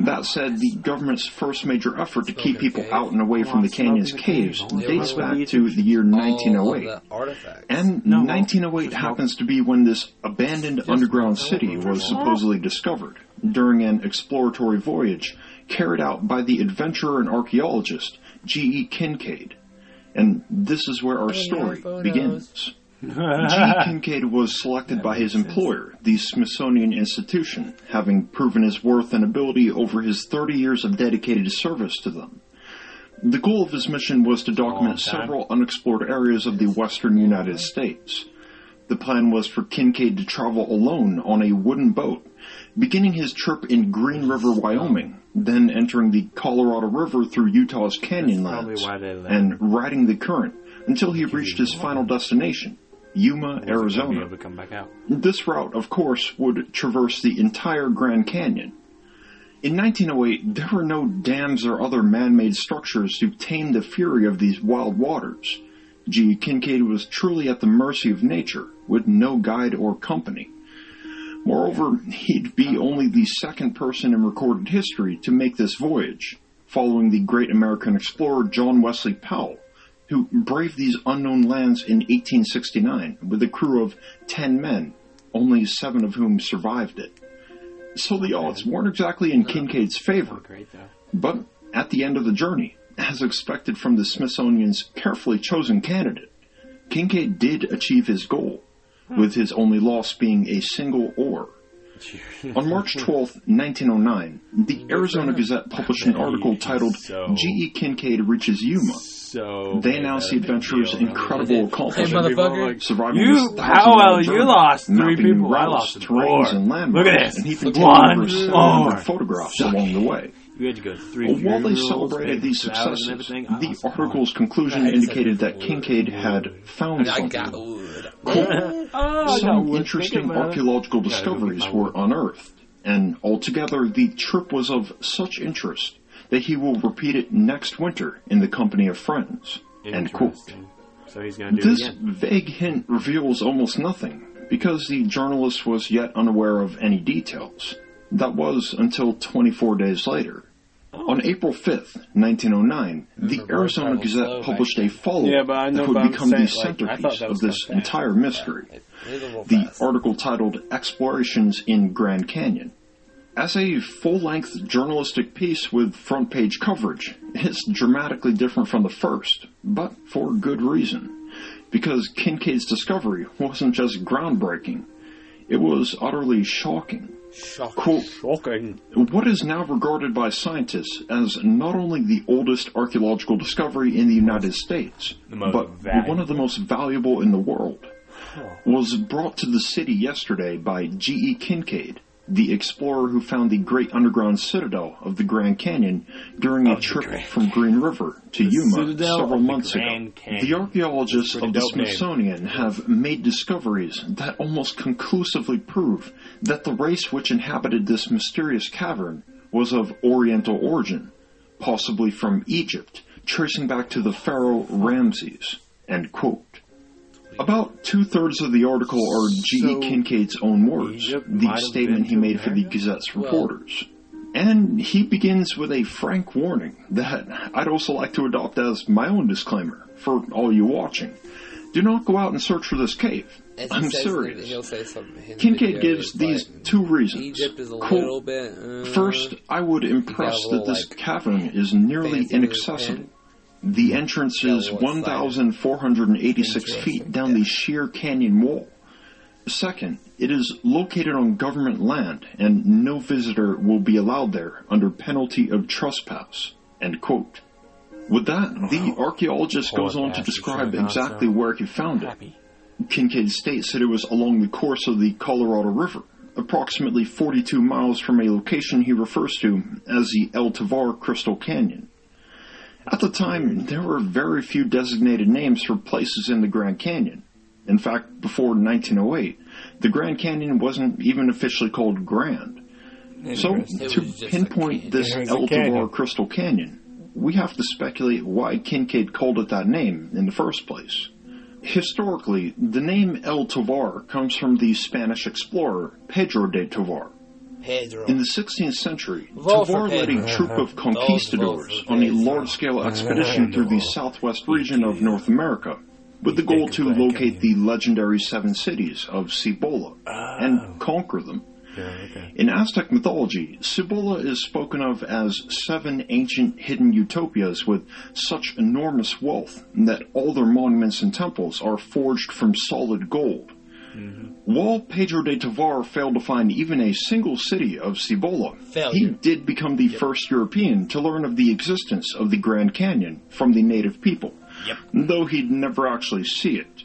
That said, the government's first major effort to keep people out and away from the canyon's caves dates back to the year 1908. the. And No. 1908 happens to be when this abandoned underground city was supposedly discovered during an exploratory voyage carried out by the adventurer and archaeologist G.E. Kincaid. And this is where our story begins. G.E. Kincaid was selected by his employer, the Smithsonian Institution, having proven his worth and ability over his 30 years of dedicated service to them. The goal of his mission was to document several unexplored areas of the western United States. The plan was for Kincaid to travel alone on a wooden boat, beginning his trip in Green River, Wyoming, then entering the Colorado River through Utah's Canyonlands, probably why they left. and riding the current until he reached his final destination, Yuma, Wasn't gonna Be Arizona. able to come back out. This route, of course, would traverse the entire Grand Canyon. In 1908, there were no dams or other man-made structures to tame the fury of these wild waters. G. Kincaid was truly at the mercy of nature, with no guide or company. Moreover, he'd be only the second person in recorded history to make this voyage, following the great American explorer John Wesley Powell, who braved these unknown lands in 1869 with a crew of 10 men, only seven of whom survived it. So the odds weren't exactly in Kincaid's favor, but at the end of the journey, as expected from the Smithsonian's carefully chosen candidate, Kincaid did achieve his goal, with his only loss being a single oar. *laughs* On March 12, 1909, the Arizona Gazette published an *laughs* article titled G.E. Kincaid Reaches Yuma. So They announced the adventurer's incredible accomplishment. Hey, motherfucker. Surviving You, this thousand-mile you lost three people. I lost terrains, four. and landmarks, Look at this. and he even One taken over 700 more. photographs along the way. You had to go through. Well, while they funerals, celebrated paid these flowers successes, the lost article's conclusion Right, indicated that wood. Kincaid had found I something. got wood. *laughs* Oh, I got Some wood. interesting Think about it. archaeological Yeah, it'll be discoveries were unearthed, and altogether the trip was of such interest that he will repeat it next winter in the company of friends. End quote. So he's gonna do This it again. vague hint reveals almost nothing, because the journalist was yet unaware of any details. That was until 24 days later. Oh. On April 5th, 1909, the Arizona Gazette slow, published a follow-up Yeah, but I know, that would become the saying, like, centerpiece thought of this entire mystery. It- it's The fast. article titled Explorations in Grand Canyon. As a full length journalistic piece with front page coverage, it's dramatically different from the first, but for good reason. Because Kincaid's discovery wasn't just groundbreaking, it was utterly shocking. Shocking. Quote, Shocking. what is now regarded by scientists as not only the oldest archaeological discovery in the United States, but valuable. one of the most valuable in the world, was brought to the city yesterday by G.E. Kincaid, the explorer who found the great underground citadel of the Grand Canyon during a trip from Green River to Yuma Citadel several months Grand ago. Canyon. The archaeologists of the dope name. Smithsonian have made discoveries that almost conclusively prove that the race which inhabited this mysterious cavern was of Oriental origin, possibly from Egypt, tracing back to the pharaoh Ramses. End quote. About two thirds of the article are G.E. So, Kincaid's own words, the statement he made for the America? Gazette's Well, reporters. And he begins with a frank warning that I'd also like to adopt as my own disclaimer for all you watching. Do not go out and search for this cave. I'm serious. He'll say something. in the Kincaid gives these like, two reasons. Egypt is a Quote, little bit. Uh, First, I would impress that this like, cavern is nearly inaccessible. The entrance is 1,486 feet down the sheer canyon wall. Second, it is located on government land, and no visitor will be allowed there under penalty of trespass. End quote. With that, the archaeologist goes on to describe exactly where he found it. Kincaid states that it was along the course of the Colorado River, approximately 42 miles from a location he refers to as the El Tovar Crystal Canyon. At the time, there were very few designated names for places in the Grand Canyon. In fact, before 1908, the Grand Canyon wasn't even officially called Grand. So, to was just a pinpoint this El Tovar canyon. Crystal Canyon, we have to speculate why Kincaid called it that name in the first place. Historically, the name El Tovar comes from the Spanish explorer Pedro de Tovar. Pedro. In the 16th century, Tovar led a troop of conquistadors on a large-scale expedition through the southwest region of North America, with the goal to locate the legendary seven cities of Cibola and conquer them. In Aztec mythology, Cibola is spoken of as seven ancient hidden utopias with such enormous wealth that all their monuments and temples are forged from solid gold. Mm-hmm. While Pedro de Tovar failed to find even a single city of Cibola, he did become the first European to learn of the existence of the Grand Canyon from the native people, though he'd never actually see it.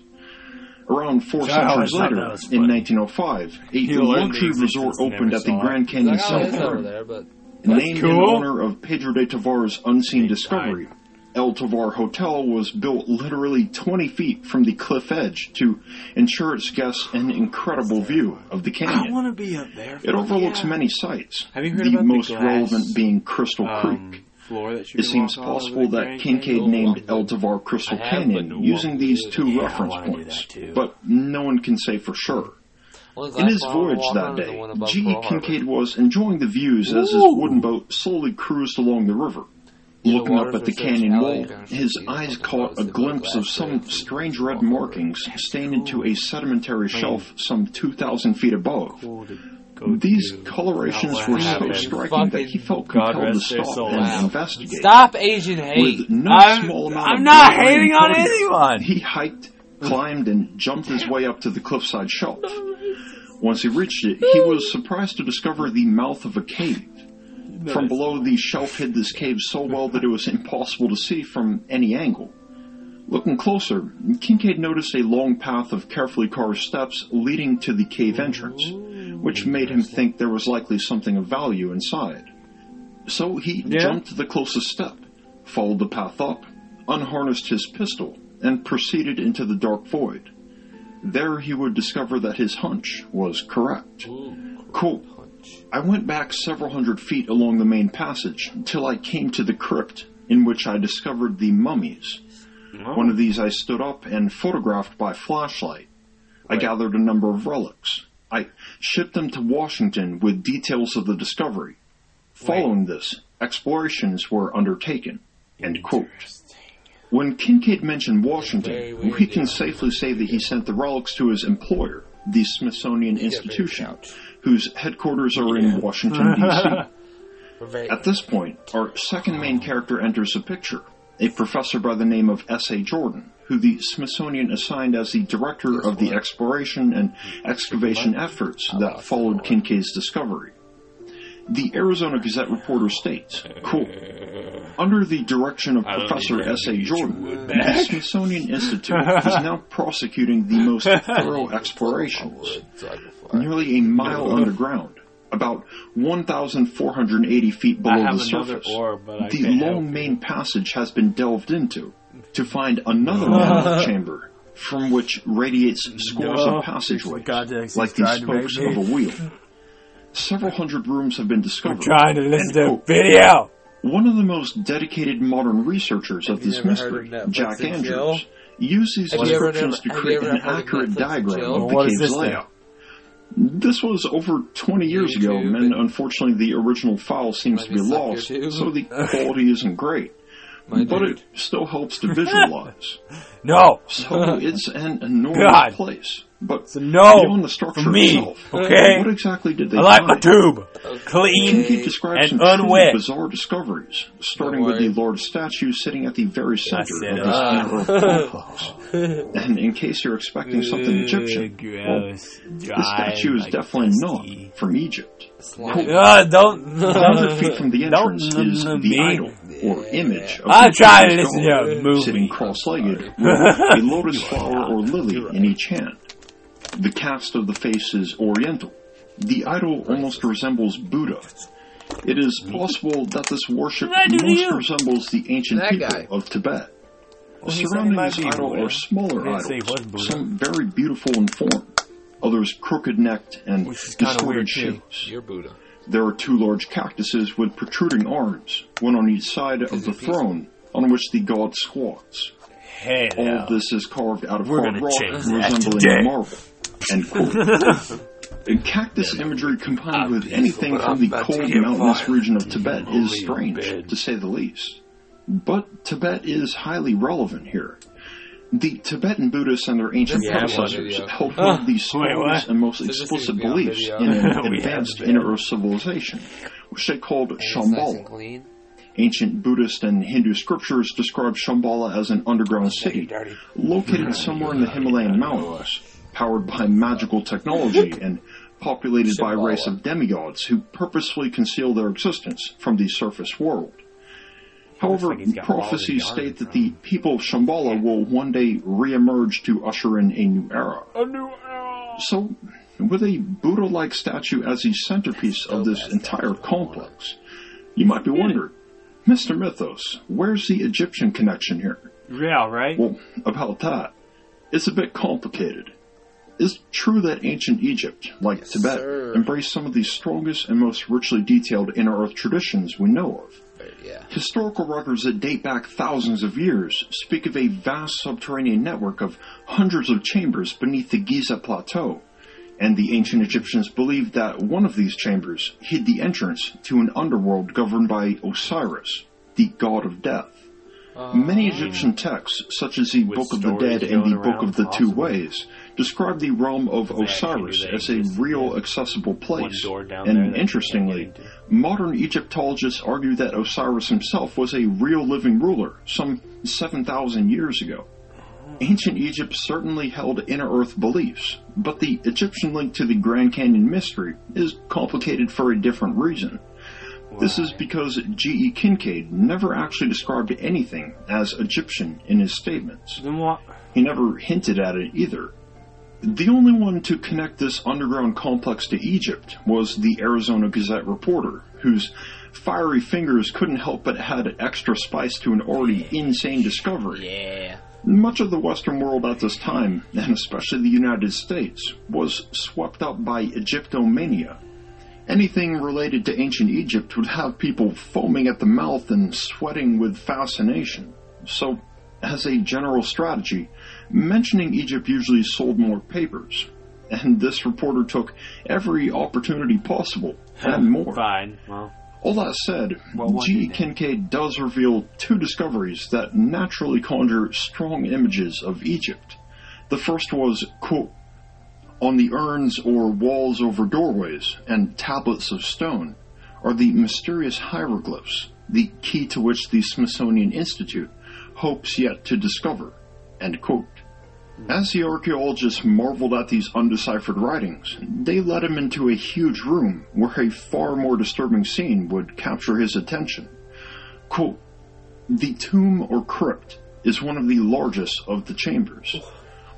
Around four So centuries later, in 1905, a He learned the luxury resort opened at the. Grand Canyon like, oh, South Park, there, but named in honor of Pedro de Tovar's unseen discovery. El Tovar Hotel was built literally 20 feet from the cliff edge to ensure its guests an incredible view of the canyon. I canyon. want to be up there. It overlooks Yeah. many sites, Have you heard the about the most glass, relevant being Crystal Um, Creek. floor that you It seems walk all over possible that Kincaid Canyon? named El Tovar Crystal have, Canyon using these two Yeah, reference points, but no one can say for sure. only In his voyage that on is the day, one G. Kincaid was enjoying the views as his wooden boat slowly cruised along the river. Yeah, Looking up at the canyon wall, his eyes caught a glimpse of some strange red markings stained into a sedimentary shelf some 2,000 feet above. Cool to go These colorations were so striking that he felt compelled to stop and investigate. Stop Asian hate. With no I'm, small amount I'm of not hating on courage, anyone. He hiked, climbed, and jumped his way up to the cliffside shelf. *laughs* Once he reached it, he was surprised to discover the mouth of a cave. From below, the shelf hid this cave so well that it was impossible to see from any angle. Looking closer, Kincaid noticed a long path of carefully carved steps leading to the cave entrance, which made him think there was likely something of value inside. So he Yeah. jumped the closest step, followed the path up, unharnessed his pistol, and proceeded into the dark void. There he would discover that his hunch was correct. Quote, I went back several hundred feet along the main passage until I came to the crypt in which I discovered the mummies. One of these I stood up and photographed by flashlight. I gathered a number of relics. I shipped them to Washington with details of the discovery. Following this, explorations were undertaken. End quote. When Kincaid mentioned Washington, we can safely say that he sent the relics to his employer, the Smithsonian You get very Institution. Whose headquarters are in Washington, D.C. *laughs* At this point, our second main character enters the picture, a professor by the name of S.A. Jordan, who the Smithsonian assigned as the director of the exploration and excavation efforts that followed Kincaid's discovery. The Arizona Gazette reporter states, quote, under the direction of Professor S.A. Jordan, you the. Smithsonian Institute is now *laughs* prosecuting the most thorough explorations so I can fly. nearly a mile underground, about 1,480 feet below the surface. orb, the long main passage has been delved into to find another mammoth *laughs* chamber from which radiates scores No. of passageways, God, like the tried to make spokes of a wheel. Several hundred rooms have been discovered. trying to listen End to a quote. Oh, video. One of the most dedicated modern researchers of this mystery, of Jack Andrews, chill? used these Have you ever descriptions to create an accurate Netflix diagram chill? of the What is cave's this thing? layout. This was over 20 years ago, YouTube and and- unfortunately the original file seems to be be lost, your so the *laughs* quality isn't great. My But dude. it still helps to *laughs* visualize. No. So *laughs* it's an enormous God. place. But It's a no beyond the structure for me, itself, okay? what exactly did they I like my tube. Kincaid Clean describes and some truly unwet. bizarre discoveries, starting with the worry. large statue sitting at the very center of it. this Ah. inner *laughs* complex. And in case you're expecting something Egyptian, well, Gross. the statue is definitely not from Egypt. Uh, don't. 100 feet from the Don't entrance is the me. idol, or image, of I'm the trying to Egyptian listen to god, a movie. sitting cross-legged *laughs* with a lotus flower or lily in each hand. The cast of the face is oriental. The idol almost resembles Buddha. It is possible that this worship What did I do to most resembles the ancient That people guy. of Tibet. he said he Surrounding might this idol Buddha. are smaller He didn't say he was idols, some very beautiful in form, others crooked-necked and Which is kinda distorted shapes. You're Buddha. There are two large cactuses with protruding arms, one on each side of the it peaceful? throne on which the god squats. Hey, All of this is carved out of We're hard rock resembling today. marble. End quote. *laughs* And cactus imagery combined with anything from the cold mountainous region of Tibet is strange, to say the least. But Tibet is highly relevant here. The Tibetan Buddhists and their ancient This predecessors held one of the Wait, strongest and most explicit is me on beliefs *laughs* in an advanced been. inner earth civilization, which they called And it's nice and Shambhala. Ancient Buddhist and Hindu scriptures describe Shambhala as an underground city located somewhere in the *laughs* Himalayan mountains, powered by magical technology and populated by a race of demigods who purposefully conceal their existence from the surface world. However, like prophecies state that the people of Shambhala will one day re-emerge to usher in a new era. A new era. So, with a Buddha-like statue as the centerpiece of this entire complex, you might be wondering, Mr. Mythos, where's the Egyptian connection here? Yeah, right? Well, about that, it's a bit complicated. It's true that ancient Egypt, like Tibet, sir. embraced some of the strongest and most richly detailed inner earth traditions we know of. Uh, yeah. Historical records that date back thousands of years speak of a vast subterranean network of hundreds of chambers beneath the Giza Plateau, and the ancient Egyptians believed that one of these chambers hid the entrance to an underworld governed by Osiris, the god of death. Many oh. Egyptian texts, such as the Book of the Dead and the Book of the Two. Ways, describe the realm of Osiris as a real accessible place. door down there that And interestingly, modern Egyptologists argue that Osiris himself was a real living ruler some 7,000 years ago. Ancient Egypt certainly held inner earth beliefs, but the Egyptian link to the Grand Canyon mystery is complicated for a different reason. This is because G.E. Kincaid never actually described anything as Egyptian in his statements. He never hinted at it either. The only one to connect this underground complex to Egypt was the Arizona Gazette reporter, whose fiery fingers couldn't help but add extra spice to an already insane discovery. Yeah. Much of the Western world at this time, and especially the United States, was swept up by Egyptomania. Anything related to ancient Egypt would have people foaming at the mouth and sweating with fascination. So, as a general strategy, mentioning Egypt usually sold more papers. And this reporter took every opportunity possible, and more. Fine. Well, All that said, Well, G. Kincaid does reveal two discoveries that naturally conjure strong images of Egypt. The first was, quote, on the urns or walls over doorways and tablets of stone are the mysterious hieroglyphs, the key to which the Smithsonian Institute hopes yet to discover. As the archaeologists marveled at these undeciphered writings, they led him into a huge room where a far more disturbing scene would capture his attention. Quote, the tomb or crypt is one of the largest of the chambers.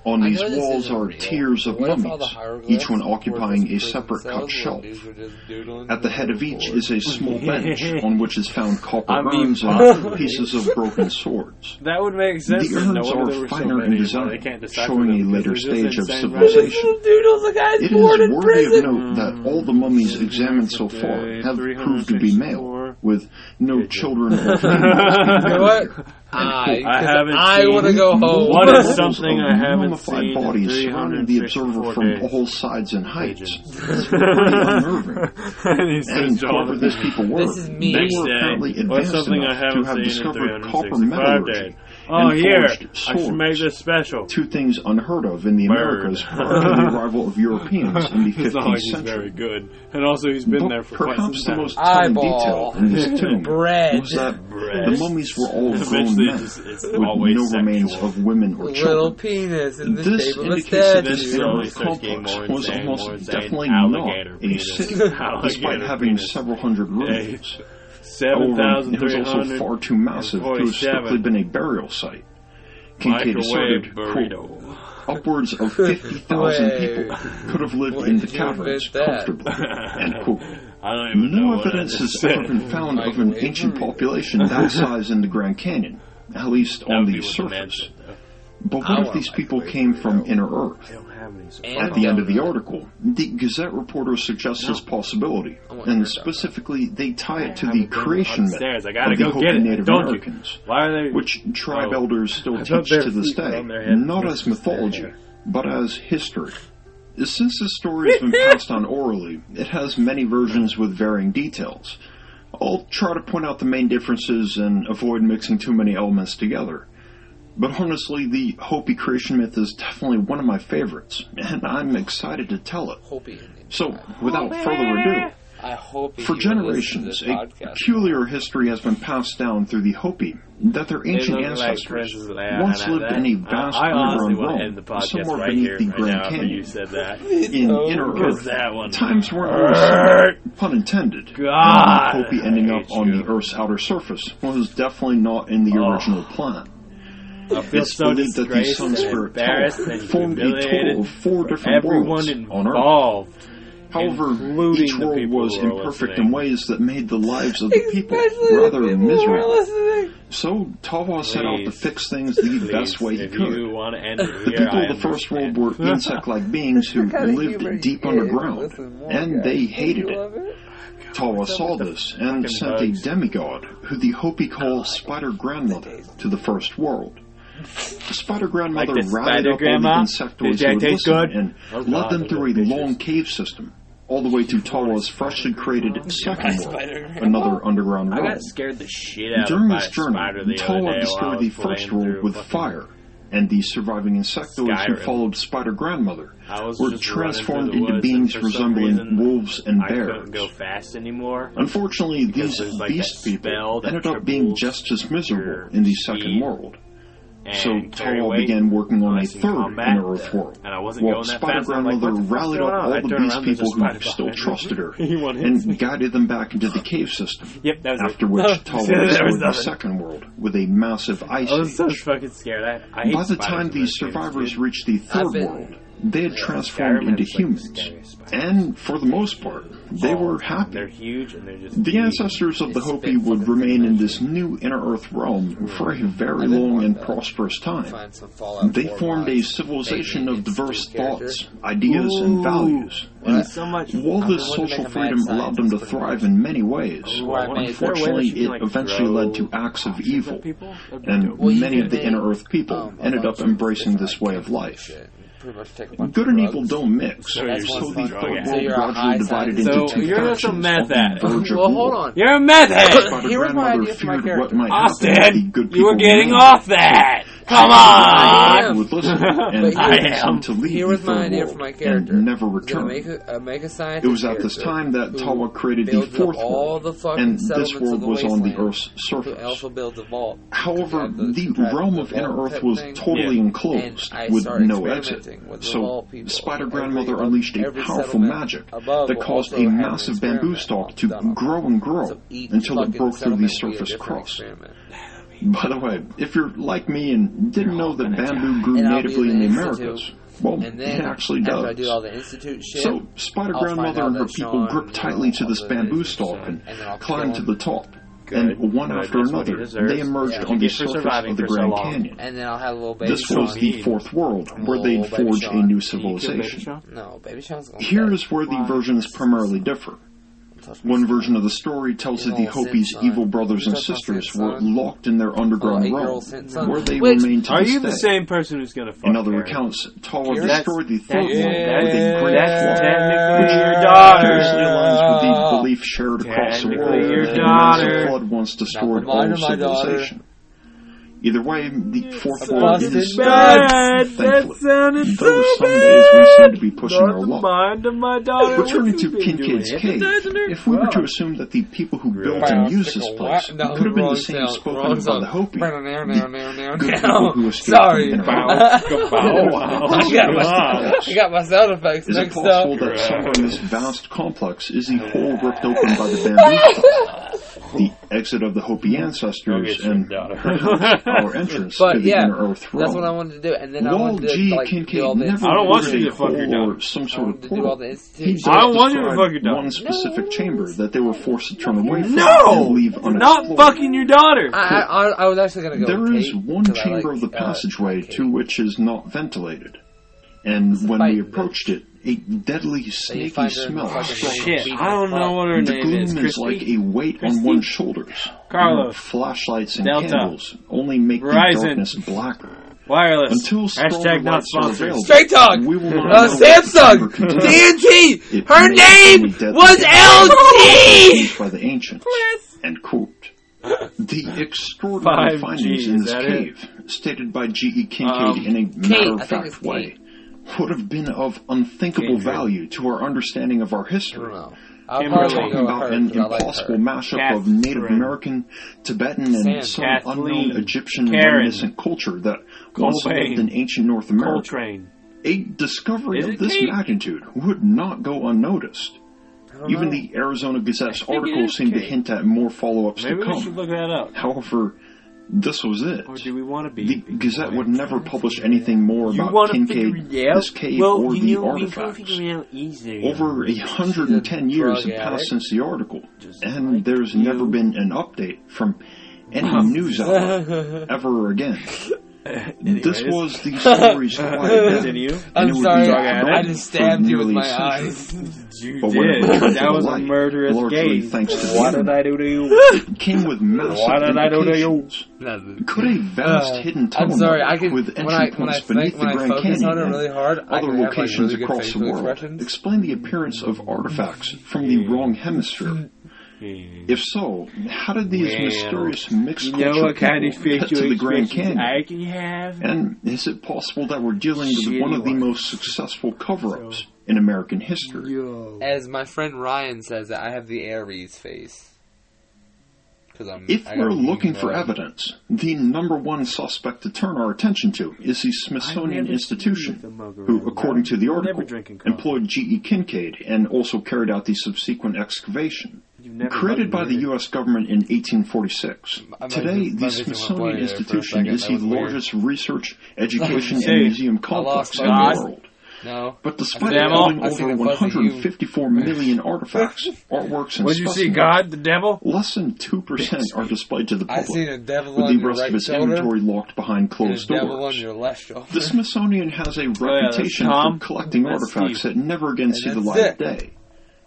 On I these walls are real, tiers of what mummies, each one occupying a separate cut shelf. where dudes were just doodling At the head of each is a small *laughs* bench on which is found copper I mean, urns and *laughs* pieces of broken swords. that would make sense. The There's no urns are there were so finer in design, They can't decipher showing a later stage of civilization. doodles, the guy's It born is in worthy of note that all the mummies examined so far have proved to be male, before with no children. *laughs* you know what? *laughs* I, I haven't. I want to go home. *laughs* What is something I haven't seen? bodies surrounding the observer from all sides and heights. It's unnerving. and he says, oh, these people were. This is me. They were apparently advanced enough to have discovered copper metallurgy. Oh, and here. forged swords. I should make this special. Two things unheard of in the Bird. Americas *laughs* prior to the arrival of Europeans in the 15th not he's century. very good. And also, he's been But there for quite some the time. most telling Eyeball. detail in this *laughs* tomb Bread. was that *laughs* Bread. the mummies were all grown men, it's, it's with no remains of women or Little children. penis in the This shape of a indicates that this statue. complex was almost definitely not a penis. city, despite having several hundred rooms. It was also far too massive. To have strictly been a burial site. Kincaid asserted, quote, upwards of *laughs* 50,000 people could have lived in the caverns comfortably, *laughs* end quote. No evidence has ever been found of an ancient population that size in the Grand Canyon, at least on the surface. But what if these people came from Inner Earth? At the end of the article, the Gazette reporter suggests this possibility, and specifically they tie it to the creation myth of the Hopi Native Americans, which tribe elders still teach to this day, not as *laughs* mythology, but as history. Since this story has been passed on orally, it has many versions with varying details. I'll try to point out the main differences and avoid mixing too many elements together. But honestly, the Hopi creation myth is definitely one of my favorites, and I'm excited to tell it. Hopi. So, without Hopi. further ado, for generations, a podcast. peculiar history has been passed down through the Hopi that their ancient ancestors like once lived in a vast I, I underground realm, somewhere right beneath the Grand Canyon. You said that. *laughs* In oh, inner Earth, that one. times weren't pun intended. God, and the Hopi ending up on you. the Earth's outer surface was definitely not in the oh. original plan. I feel so attacked. and embarrassed and humiliated for everyone involved. However, each world was imperfect in ways that made the lives of the people rather the people miserable. So Tawa set out to fix things the please, best way he could. the here, people of the First World were insect-like *laughs* beings who lived deep underground, and they hated it. it? Tawa saw this and sent bugs. a demigod, who the Hopi call oh, Spider Grandmother, to the First World. The spider grandmother like routed up grandma? all the insectoids who would listen good? and oh, led God, them through a vicious. long cave system, all the way to Tawa's freshly created second world, another underground world. I got scared the shit out During this journey, Tala destroyed the first world with fire, and the surviving insectoids Skyrim. who followed Spider Grandmother were transformed into beings resembling reason, wolves and bears. Unfortunately, these like beast people ended up being just as miserable in the second world so Tawa began working on a third inner Earth world. And I wasn't While Spider Grandmother like, rallied up all I the beast people who still trusted her *laughs* and guided them back into the cave system. Yep, that was After it. which *laughs* no, was in the second world with a massive ice I was so fucking scared. I, I By the time these survivors reached the third world, they had transformed into humans. And for the most part, they were happy. The ancestors of the Hopi would remain in this new inner earth realm for a very long and prosperous time. They formed a civilization of diverse thoughts, ideas, and values. And while this social freedom allowed them to thrive in many ways, unfortunately, it eventually led to acts of evil. And many of the inner earth people ended up embracing this way of life pretty much take Good and evil don't mix. So, so you're so you're divided into so two you're just a meth addict. Well, hold on. You're a meth addict. Here my idea for my character. Austin, you were getting off that. Come on! Ruthless and I am. *laughs* to leave Here was my idea for my character. And never return. Make a, uh, make a it was at this time that Tawa created the fourth world, the and this world was on the Earth's surface. Alpha builds a vault. However, the, the realm of Inner Earth was thing. totally yeah. enclosed with no exit. With so, Spider Grandmother unleashed a powerful magic that caused a massive bamboo stalk to grow and grow until it broke through the surface crust. By the way, if you're like me and didn't know that bamboo die. grew and natively in the Institute. Americas, well, it actually does. Do shit, so, Spider Grandmother and her people Sean, grip tightly to this bamboo stalk and climb to the top. Good. And one Good. after another, they emerged yeah, on the surface of the Grand so Canyon. And then I'll have a little baby this Sean. was the fourth world, where they'd forge a new civilization. No, baby Here is where the versions primarily differ touch my One version of the story tells that the Hopis' evil brothers and sisters were locked in their underground Little realm, eight-year-old sin where they Which- remain to Are this you the day. same person who's gonna fuck In other Karen? accounts, Tawa Karen? destroyed the third That's- world with a that's- great that's flood, technically which your daughter. curiously aligns with the belief shared across the world your that daughter. the flood once destroyed Not the all mind daughter. civilization. Either way, the fourth world is Bad. That thankfully. sounded so Though some bad. days we seem to be pushing Not our the luck. mind of my daughter. Returning What's to he been Kincaid's cave, if we were to assume that the people who built and used this place No, could have been the same sound, spoken wrong of by the Hopi, now, good people who escaped Sorry. from Bow. Internet. Bow, wow. I got my, Wow. I got my sound effects Is it possible that somewhere in this vast complex is the hole ripped open by the bamboo shot? *laughs* The exit of the Hopi ancestors and *laughs* our *laughs* entrance But to the yeah, inner earth realm. that's what I wanted to do, and then I Walt wanted to G. like Kincaid do all the I don't want you to fuck your hole daughter. or some sort of to do all portal. the He I don't want you to fuck your daughter. one specific chamber that they were forced to turn away from No! and leave unexplored. Not fucking your daughter. I, I, I, I was actually gonna go. There with is Kate, one 'cause chamber like, of the uh, passageway Kate. to which is not ventilated. And when we approached it, a deadly, snaky find her in the smell fucking struck rain. us. Shit, I don't know what her The name gloom is. is, Christy? like a weight Christy? on one's shoulders. Carlos. Flashlights and Delta. candles only make Verizon. the darkness blacker. Wireless. Until Hashtag not lights are sponsored. Straight Talk. we will not Uh, know what Samsung. chamber *laughs* contains. TNT. Her name be deadly was LG. by the ancients. End quote. The extraordinary 5G, findings in this that it? cave, stated by G.E. Kincaid Um, in a matter-of-fact it's way, would have been of unthinkable Kindred. value to our understanding of our history. know. I'll Kimberly. We're talking about her an 'cause I like impossible her. mashup of Native American, Tibetan, and Sam. some Kathleen. unknown Egyptian Karen. reminiscent culture that once Cobain. lived in ancient North America. Coltrane. A discovery Is of this Kate? magnitude would not go unnoticed. Even know. the Arizona Gazette's article is seemed to hint at more follow-ups to Maybe we come. should look that up. However, this was it. Or do we want to be? The Gazette would never publish anything more You about Kincaid, it this cave, well, or you the know, we can artifacts. figure it out easier. Over a hundred and ten years have passed addict. since the article, Just and like there's you. never been an update from any news outlet *laughs* ever again. This was the story's quiet Continue. I'm it would sorry. be I, I just stabbed you with my century. eyes. *laughs* You But did. That was a light, murderous largely gaze. thanks to the What did internet, I do to you? It came with massive What did I do to you? implications. Nothing. Could a vast Uh, hidden tunnel I'm sorry. I can with when entry I when I points think, beneath the Grand Canyon and really hard, other can have like locations really across the world explain the appearance of artifacts from the wrong hemisphere? *laughs* If so, how did these Well, mysterious mixed You know what kind of people get to the Grand expressions Canyon? I can have? And is it possible that we're dealing with one of the most successful cover-ups in American history? Yo. As my friend Ryan says, I have the Aries face. I'm. If I we're looking for nose. evidence, the number one suspect to turn our attention to is the Smithsonian Institution, the who, according to the I'm article, never drinking coffee. employed G.E. Kincaid and also carried out the subsequent excavation. You've never Created by the. U.S. government in 1846, today the Smithsonian blurry there for a Institution is the was weird. largest research, *laughs* education, and museum I complex in the world. No. But despite Damn, holding over a fuzzy you. 154 million artifacts, *laughs* artworks, and What'd you see, specimens, God, the devil? less than 2% are displayed to the I seen public, a devil with on the your rest right of its shoulder inventory locked behind and a closed devil on doors. your left shoulder. The Smithsonian has a Oh, that's reputation Tom. for collecting That's artifacts Steve. that never again see the that's light of day.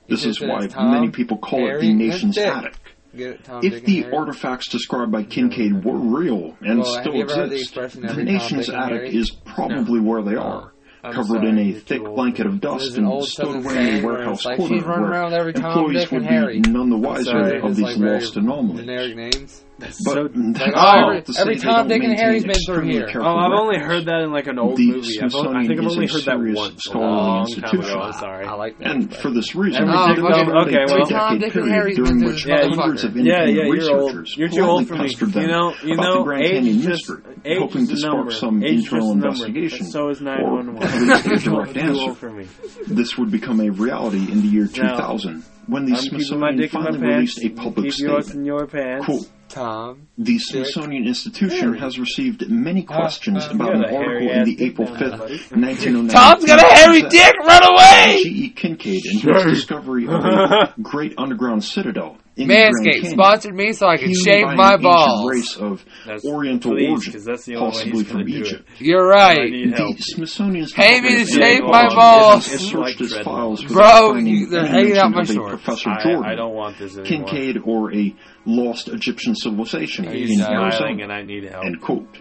This is why many people call it the nation's attic. It, Tom, If the Harry? artifacts described by Kincaid were real and Well, still you ever heard the exist, the Tom, nation's attic Harry? is probably where they are, I'm covered sorry, in a thick blanket of dust an and stowed away in a warehouse like, where around every Tom, employees would be Harry. none the wiser of these like lost anomalies. Generic names. But So- *laughs* that's like, oh, every- to every Tom, Dick, and Harry's been through here. Oh, I've only heard that in like an old The movie. I've, only- I think I've only heard that once. A long time ago. I'm sorry. I like that. And for this reason, Every Oh, they time- developed okay. okay, well- Tom, two-decade Dick, and period Harry's during which through this hundreds of motherfucker. Yeah, yeah, researchers You're too old for me. You know, you about know, the Grand age Canyon mystery, hoping to spark some Age is just internal investigation, so is or 911. *laughs* at least a direct too answer. old for me. This would become a reality in the year 2000 when the I'm keeping my Smithsonian dick in my finally released a public Keep yours statement. in your pants. Quote, Tom. the Smithsonian Institution has received many questions uh, about an article in the April down 5th, there, 1909. Tom's got a hairy dick. Run away. G.E. Kincaid and his *laughs* discovery of a *laughs* great underground citadel in the Grand Manscaped sponsored me so I could shave my balls. race of That's- Oriental please, origin, 'cause that's the only possibly from do it. Egypt. You're right. The Smithsonian's Pay me to shave Geology my has balls. searched Like its files Bro, without finding they're hanging out my of a shorts. Professor Jordan. I don't want this anymore. Kincaid or a lost Egyptian civilization He's in smiling smiling Arizona. and I need help. End quote.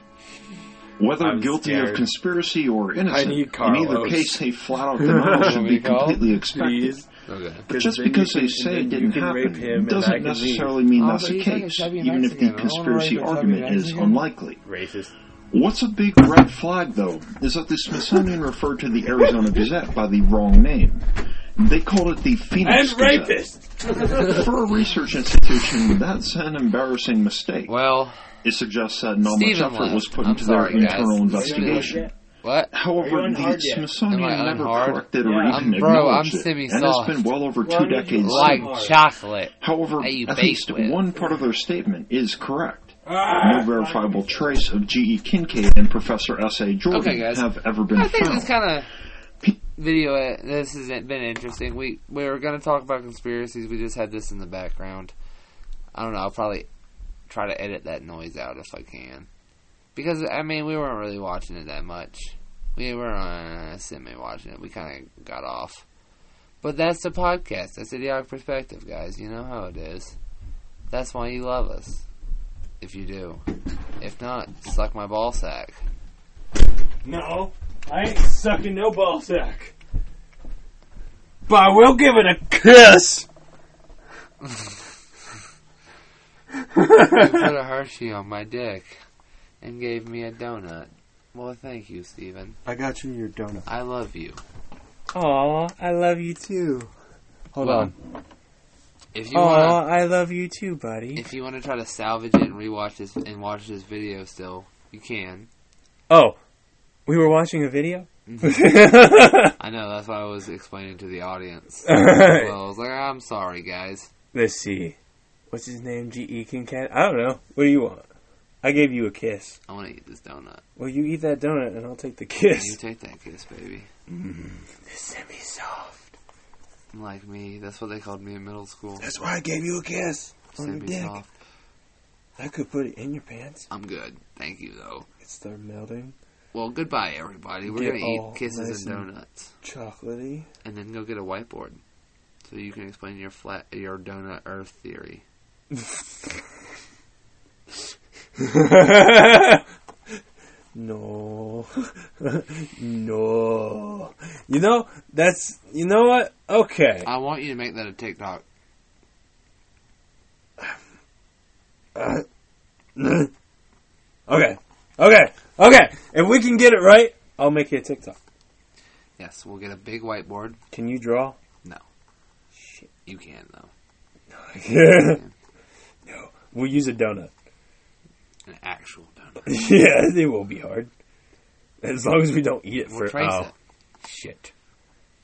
Whether I'm guilty scared. of conspiracy or I innocent, in either case, a flat-out denial should be to completely expected. Please. Okay. But just because they say it didn't can him happen doesn't can necessarily mean Oh, that's the he's like case, even if the Mexican. I don't wanna conspiracy rape a chubby argument is unlikely. Racist. What's a big red flag, though, is that the Smithsonian referred to the Arizona Gazette by the wrong name. They called it the Phoenix And Gazette. rapist. *laughs* For a research institution, that's an embarrassing mistake. Well, It suggests that not Steven much effort left. was put I'm into sorry, their guys. internal investigation. What? *laughs* However, the? Smithsonian never unhard? corrected or Yeah. even I'm- bro, I'm acknowledged it, and semi-soft. it's been well over two I need you decades Like since. chocolate. However, at least with. one part of their statement is correct. Ah, No verifiable trace of G.E. Kinkaid and Professor S.A. Jordan Okay, guys. have ever been I think found. this kind of video. uh, This has been interesting. We we were going to talk about conspiracies. We just had this in the background. I don't know. I'll probably try to edit that noise out if I can, because I mean we weren't really watching it that much. We were uh, semi watching it. We kind of got off. But that's the podcast. That's idiotic perspective, guys. You know how it is. That's why you love us. If you do. If not, suck my ball sack. No, I ain't sucking no ball sack. But I will give it a kiss. *laughs* You put a *laughs* Hershey on my dick and gave me a donut. Well, thank you, Steven. I got you your donut. I love you. Aw, I love you too. Hold Well, on. If you Aw, wanna, I love you too, buddy. if you wanna try to salvage it and rewatch this and watch this video still, you can. Oh, we were watching a video? Mm-hmm. *laughs* I know that's why I was explaining to the audience. *laughs* Well, I was like, I'm sorry, guys. Let's see. What's his name? G.E. Kinkaid? I don't know. What do you want? I gave you a kiss. I want to eat this donut. Well, you eat that donut and I'll take the kiss. You take that kiss, baby. Mm, semi-soft. Like me, that's what they called me in middle school. That's why I gave you a kiss. Semi-soft. I could put it in your pants. I'm good. Thank you, though. It start melting. Well, goodbye, everybody. We're gonna eat kisses nice and and- donuts. Chocolatey. and then go get a whiteboard so you can explain your flat your donut earth theory. *laughs* *laughs* no. *laughs* no. You know, that's, you know what? Okay. I want you to make that a TikTok. Uh, *sighs* okay. Okay. Okay. If we can get it right, I'll make you a TikTok. Yes, we'll get a big whiteboard. Can you draw? No. Shit. You can though. *laughs* no. We'll use a donut. An actual donut. *laughs* yeah, it won't be hard. As long as we don't eat it We'll for trace oh, it. shit.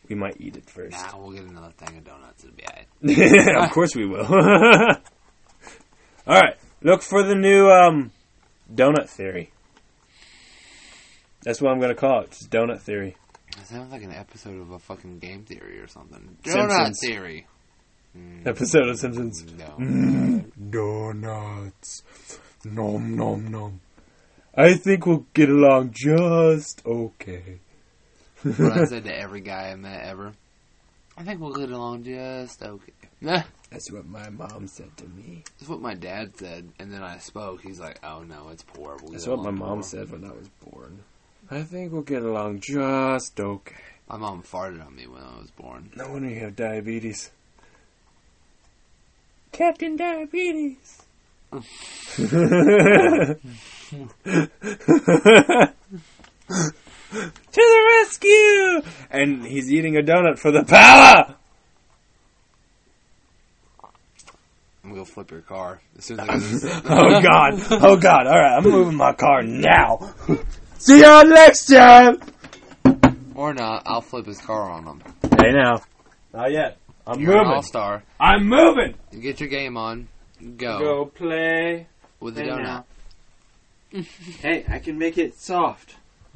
We might eat it first. Nah, we'll get another thing of donuts. It'll be alright. *laughs* of course we will. *laughs* All right, look for the new um, donut theory. That's what I'm gonna call it. Just donut theory. It sounds like an episode of a fucking game theory or something. Simpsons. Donut theory. Mm, Episode of Simpsons. no. Donuts. Nom nom nom. I think we'll get along just okay. what I said *laughs* to every guy I met ever. I think we'll get along just okay. Nah, That's what my mom said to me. that's what my dad said, and then I spoke. He's like, "Oh no, it's poor." We'll That's what my mom poor." said when I was born. I think we'll get along just okay. My mom farted on me when I was born. No wonder you have diabetes. Captain Diabetes. To the rescue! And he's eating a donut for the power! I'm gonna go flip your car as soon as I get. *laughs* Oh god, oh god, alright, I'm moving my car now. *laughs* See y'all next time! or not, I'll flip his car on him. Hey now. Not yet. I'm You're an moving. all star. I'm moving! You get your game on. Go, Go play. with the donut. now. Hey, I can make it soft. *laughs*